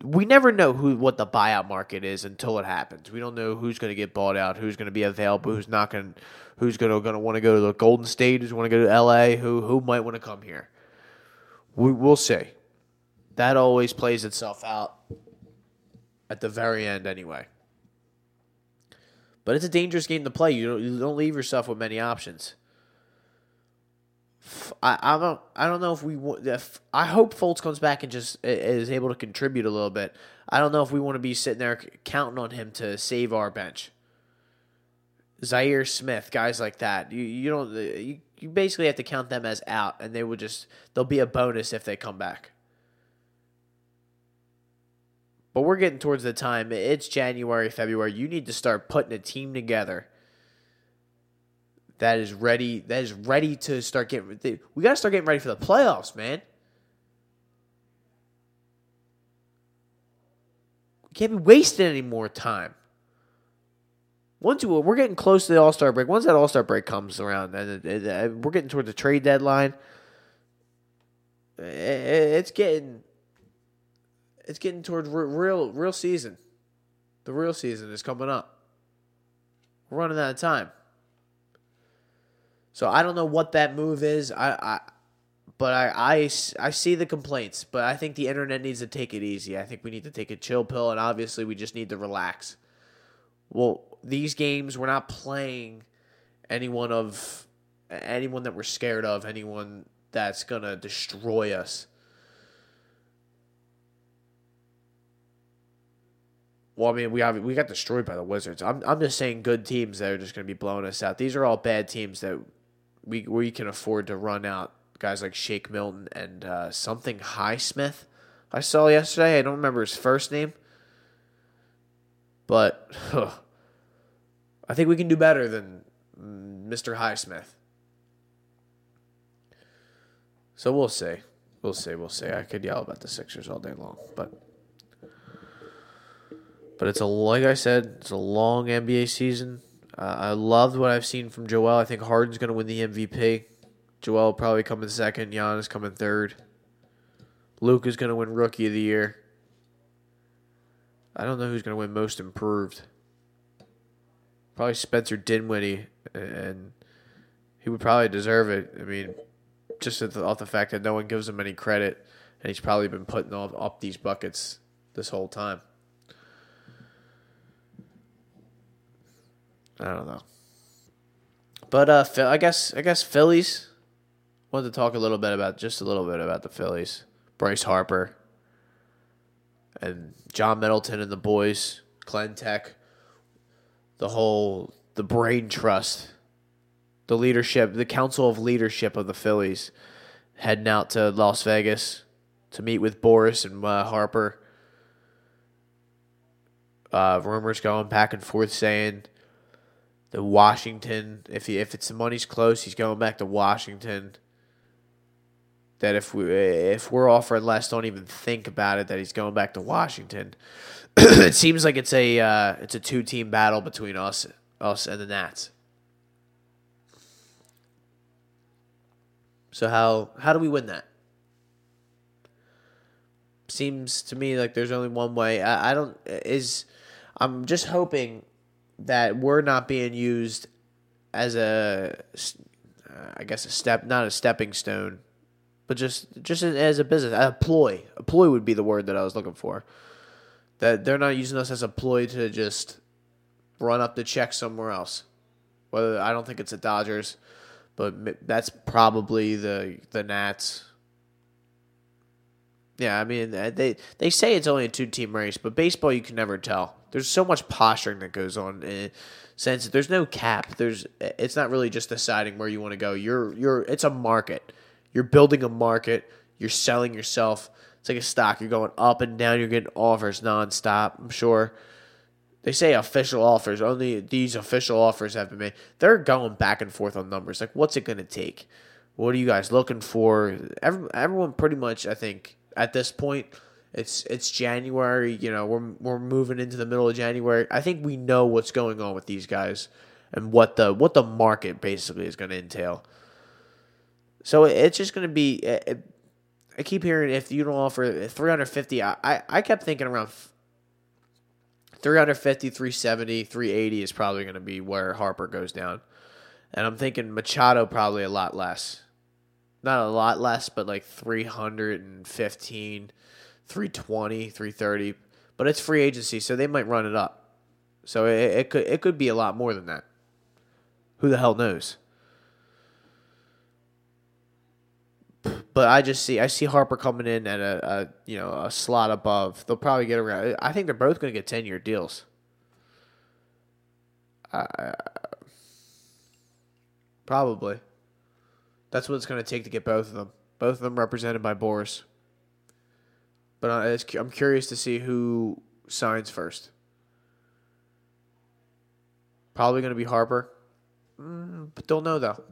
We never know who what the buyout market is until it happens. We don't know who's going to get bought out, who's going to be available, who's not gonna, who's going to going to want to go to the Golden State, who's want to go to L.A., who who might want to come here. We we'll see. That always plays itself out at the very end, anyway. But it's a dangerous game to play. You don't, you don't leave yourself with many options. I, I don't I don't know if we if I hope Fultz comes back and just is able to contribute a little bit. I don't know if we want to be sitting there counting on him to save our bench. Zhaire Smith, guys like that, you you don't you, you basically have to count them as out, and they will just they'll be a bonus if they come back. But we're getting towards the time. It's January, February. You need to start putting a team together that is ready. That is ready to start getting. We got to start getting ready for the playoffs, man. We can't be wasting any more time. Once we're getting close to the All Star break, once that All Star break comes around, and we're getting towards the trade deadline, it's getting it's getting towards real real season. The real season is coming up. We're running out of time. So I don't know what that move is. I, I but I, I, I see the complaints, but I think the internet needs to take it easy. I think we need to take a chill pill, and obviously we just need to relax. Well, these games we're not playing anyone of anyone that we're scared of, anyone that's gonna destroy us. Well, I mean, we have, we got destroyed by the Wizards. I'm I'm just saying good teams that are just going to be blowing us out. These are all bad teams that we we can afford to run out. Guys like Shake Milton and uh, something Highsmith. I saw yesterday. I don't remember his first name, but huh, I think we can do better than Mr. Highsmith. So we'll see. We'll see. We'll see. I could yell about the Sixers all day long, but. But it's a like I said, it's a long NBA season. Uh, I loved what I've seen from Joel. I think Harden's going to win the MVP. Joel probably come in second. Giannis coming third. Luke is going to win Rookie of the Year. I don't know who's going to win Most Improved. Probably Spencer Dinwiddie, and he would probably deserve it. I mean, just off the fact that no one gives him any credit, and he's probably been putting up these buckets this whole time. I don't know. But uh, I guess I guess Phillies. Wanted to talk a little bit about just a little bit about the Phillies. Bryce Harper and John Middleton and the boys. Clinton Tech. the whole the brain trust, the leadership, the council of leadership of the Phillies heading out to Las Vegas to meet with Boras and uh, Harper. Uh, rumors going back and forth saying the Washington, if he, if it's the money's close, he's going back to Washington. That if we if we're offering less, don't even think about it. That he's going back to Washington. [clears throat] it seems like it's a uh, it's a two team battle between us us and the Nats. So how how do we win that? Seems to me like there's only one way. I, I don't is I'm just hoping that we're not being used as a uh, I guess a step not a stepping stone, but just just as a business a ploy. A ploy would be the word that I was looking for. That they're not using us as a ploy to just run up the check somewhere else. Whether I don't think it's the Dodgers but that's probably the the Nats. Yeah, I mean uh, they they say it's only a two team race, but baseball you can never tell. There's so much posturing that goes on. In sense there's no cap. There's it's not really just deciding where you want to go. You're you're it's a market. You're building a market. You're selling yourself. It's like a stock. You're going up and down. You're getting offers nonstop. I'm sure they say official offers. Only these official offers have been made. They're going back and forth on numbers. Like, what's it going to take? What are you guys looking for? Every, everyone, pretty much, I think, at this point, it's it's January. You know, we're we're moving into the middle of January. I think we know what's going on with these guys and what the what the market basically is going to entail. So it's just going to be. It, I keep hearing if you don't offer 350, I, I, I kept thinking around 350, 370, 380 is probably going to be where Harper goes down. And I'm thinking Machado probably a lot less. Not a lot less, but like 315, 320, 330. But it's free agency, so they might run it up. So it, it could it could be a lot more than that. Who the hell knows? But I just see I see Harper coming in at a, a you know a slot above. They'll probably get around. I think they're both going to get ten year deals. Uh, probably. That's what it's going to take to get both of them. Both of them represented by Boras. But I'm curious to see who signs first. Probably going to be Harper. Mm, but don't know though.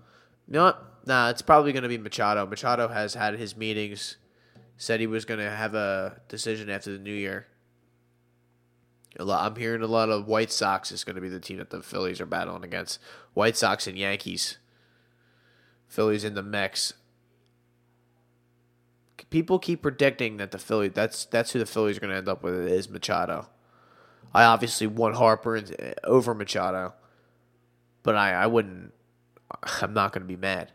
You know what? Nah, it's probably going to be Machado. Machado has had his meetings, said he was going to have a decision after the new year. A lot, I'm hearing a lot of White Sox is going to be the team that the Phillies are battling against. White Sox and Yankees. Phillies in the mix. People keep predicting that the Philly that's that's who the Phillies are going to end up with is Machado. I obviously want Harper over Machado, but I I wouldn't. I'm not going to be mad.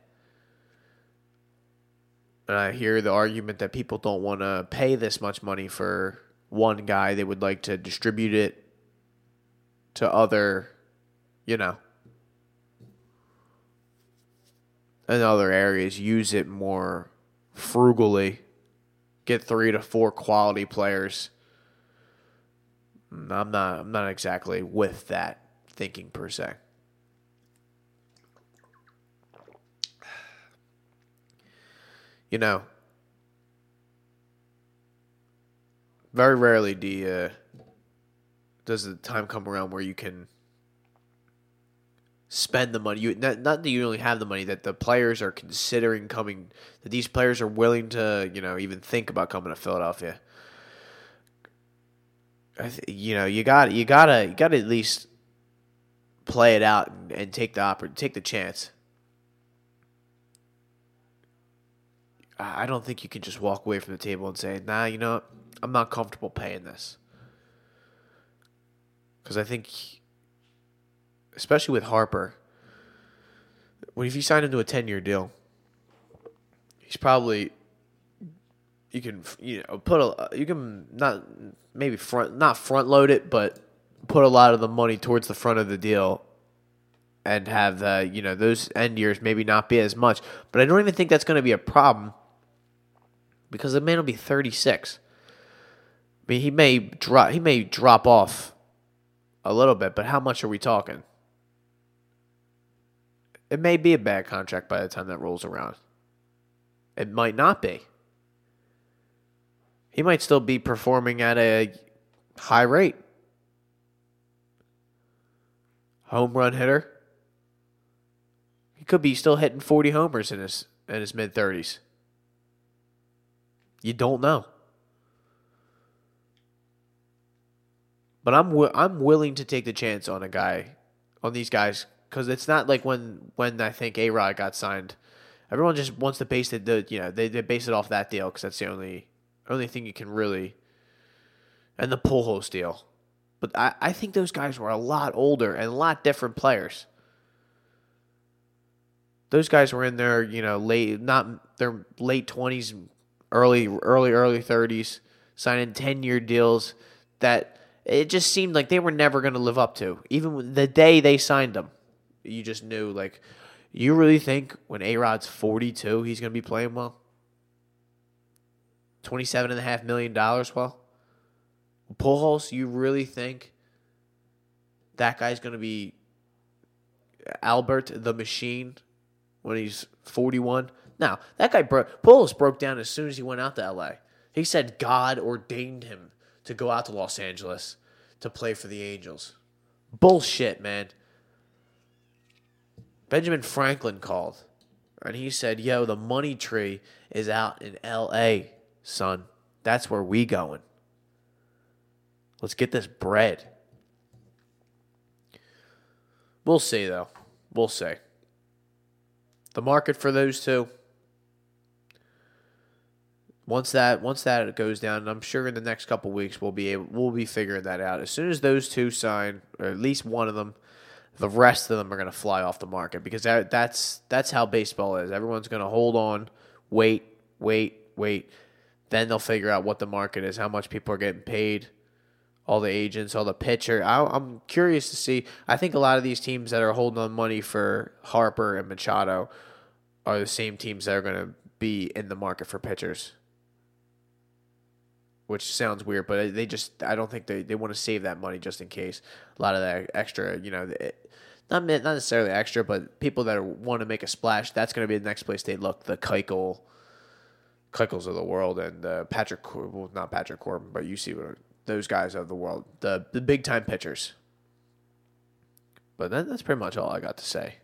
And I hear the argument that people don't want to pay this much money for one guy. They would like to distribute it to other, you know, in other areas. Use it more frugally. Get three to four quality players. Mm, I'm not. I'm not exactly with that thinking per se. [sighs] you know, very rarely do you, does the time come around where you can spend the money. You not, not that you only have the money that the players are considering coming. That these players are willing to, you know, even think about coming to Philadelphia. Th- you know, you got you gotta you gotta at least play it out and, and take the oppor- take the chance. I don't think you can just walk away from the table and say, "Nah, you know, I'm not comfortable paying this." Because I think, especially with Harper, when if you sign him to a ten year deal, he's probably you can you know put a you can not maybe front not front load it, but put a lot of the money towards the front of the deal and have the you know those end years maybe not be as much. But I don't even think that's going to be a problem because the man will be 36. I mean, he may drop he may drop off a little bit, but how much are we talking? It may be a bad contract by the time that rolls around. It might not be. He might still be performing at a high rate. Home run hitter. He could be still hitting 40 homers in his in his mid 30s. You don't know. But I'm I'm willing to take the chance on a guy on these guys because it's not like when when I think A Rod got signed. Everyone just wants to base it the you know they, they base it off that deal because that's the only only thing you can really and the Pujols deal. But I, I think those guys were a lot older and a lot different players. Those guys were in their you know late not their late twenties, early early early thirties, signing ten year deals that it just seemed like they were never going to live up to. Even the day they signed them, you just knew like, you really think when A Rod's forty two, he's going to be playing well? Twenty-seven and a half million dollars. Well, Pujols, you really think that guy's going to be Albert the Machine when he's forty-one? Now that guy broke. Pujols broke down as soon as he went out to L.A. He said God ordained him to go out to Los Angeles to play for the Angels. Bullshit, man. Benjamin Franklin called and he said, Yo, the money tree is out in LA, son. That's where we going. Let's get this bread. We'll see, though. We'll see. The market for those two. Once that once that goes down, I'm sure in the next couple weeks we'll be able we'll be figuring that out. As soon as those two sign, or at least one of them, the rest of them are going to fly off the market because that, that's that's how baseball is. Everyone's going to hold on, wait, wait, wait. Then they'll figure out what the market is, how much people are getting paid, all the agents, all the pitcher. I, I'm curious to see. I think a lot of these teams that are holding on money for Harper and Machado are the same teams that are going to be in the market for pitchers. Which sounds weird, but they just, I don't think they, they want to save that money just in case. A lot of that extra, you know, not not necessarily extra, but people that want to make a splash, that's going to be the next place they look. The Keuchel, Keuchels of the world, and uh, Patrick, Cor- well, not Patrick Corbin, but you see what those guys of the world, the the big time pitchers. But that, that's pretty much all I got to say.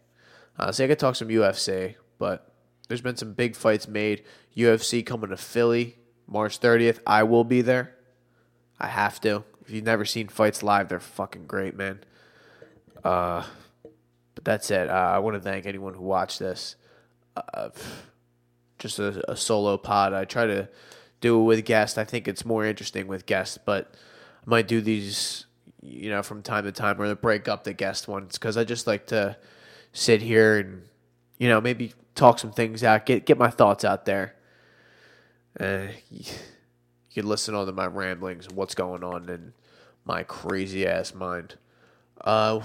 Uh, so I could talk some UFC, but there's been some big fights made. UFC coming to Philly March 30th. I will be there. I have to. If you've never seen fights live, they're fucking great, man. Uh, but that's it. Uh, I want to thank anyone who watched this. Uh, just a, a solo pod. I try to do it with guests. I think it's more interesting with guests, but I might do these, you know, from time to time or break up the guest ones because I just like to sit here and, you know, maybe talk some things out, get get my thoughts out there. Uh, you can listen on to my ramblings and what's going on in my crazy ass mind. Uh,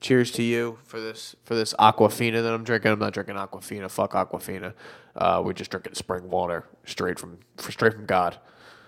cheers to you for this for this Aquafina that I'm drinking. I'm not drinking Aquafina. Fuck Aquafina. Uh, we're just drinking spring water straight from straight from God.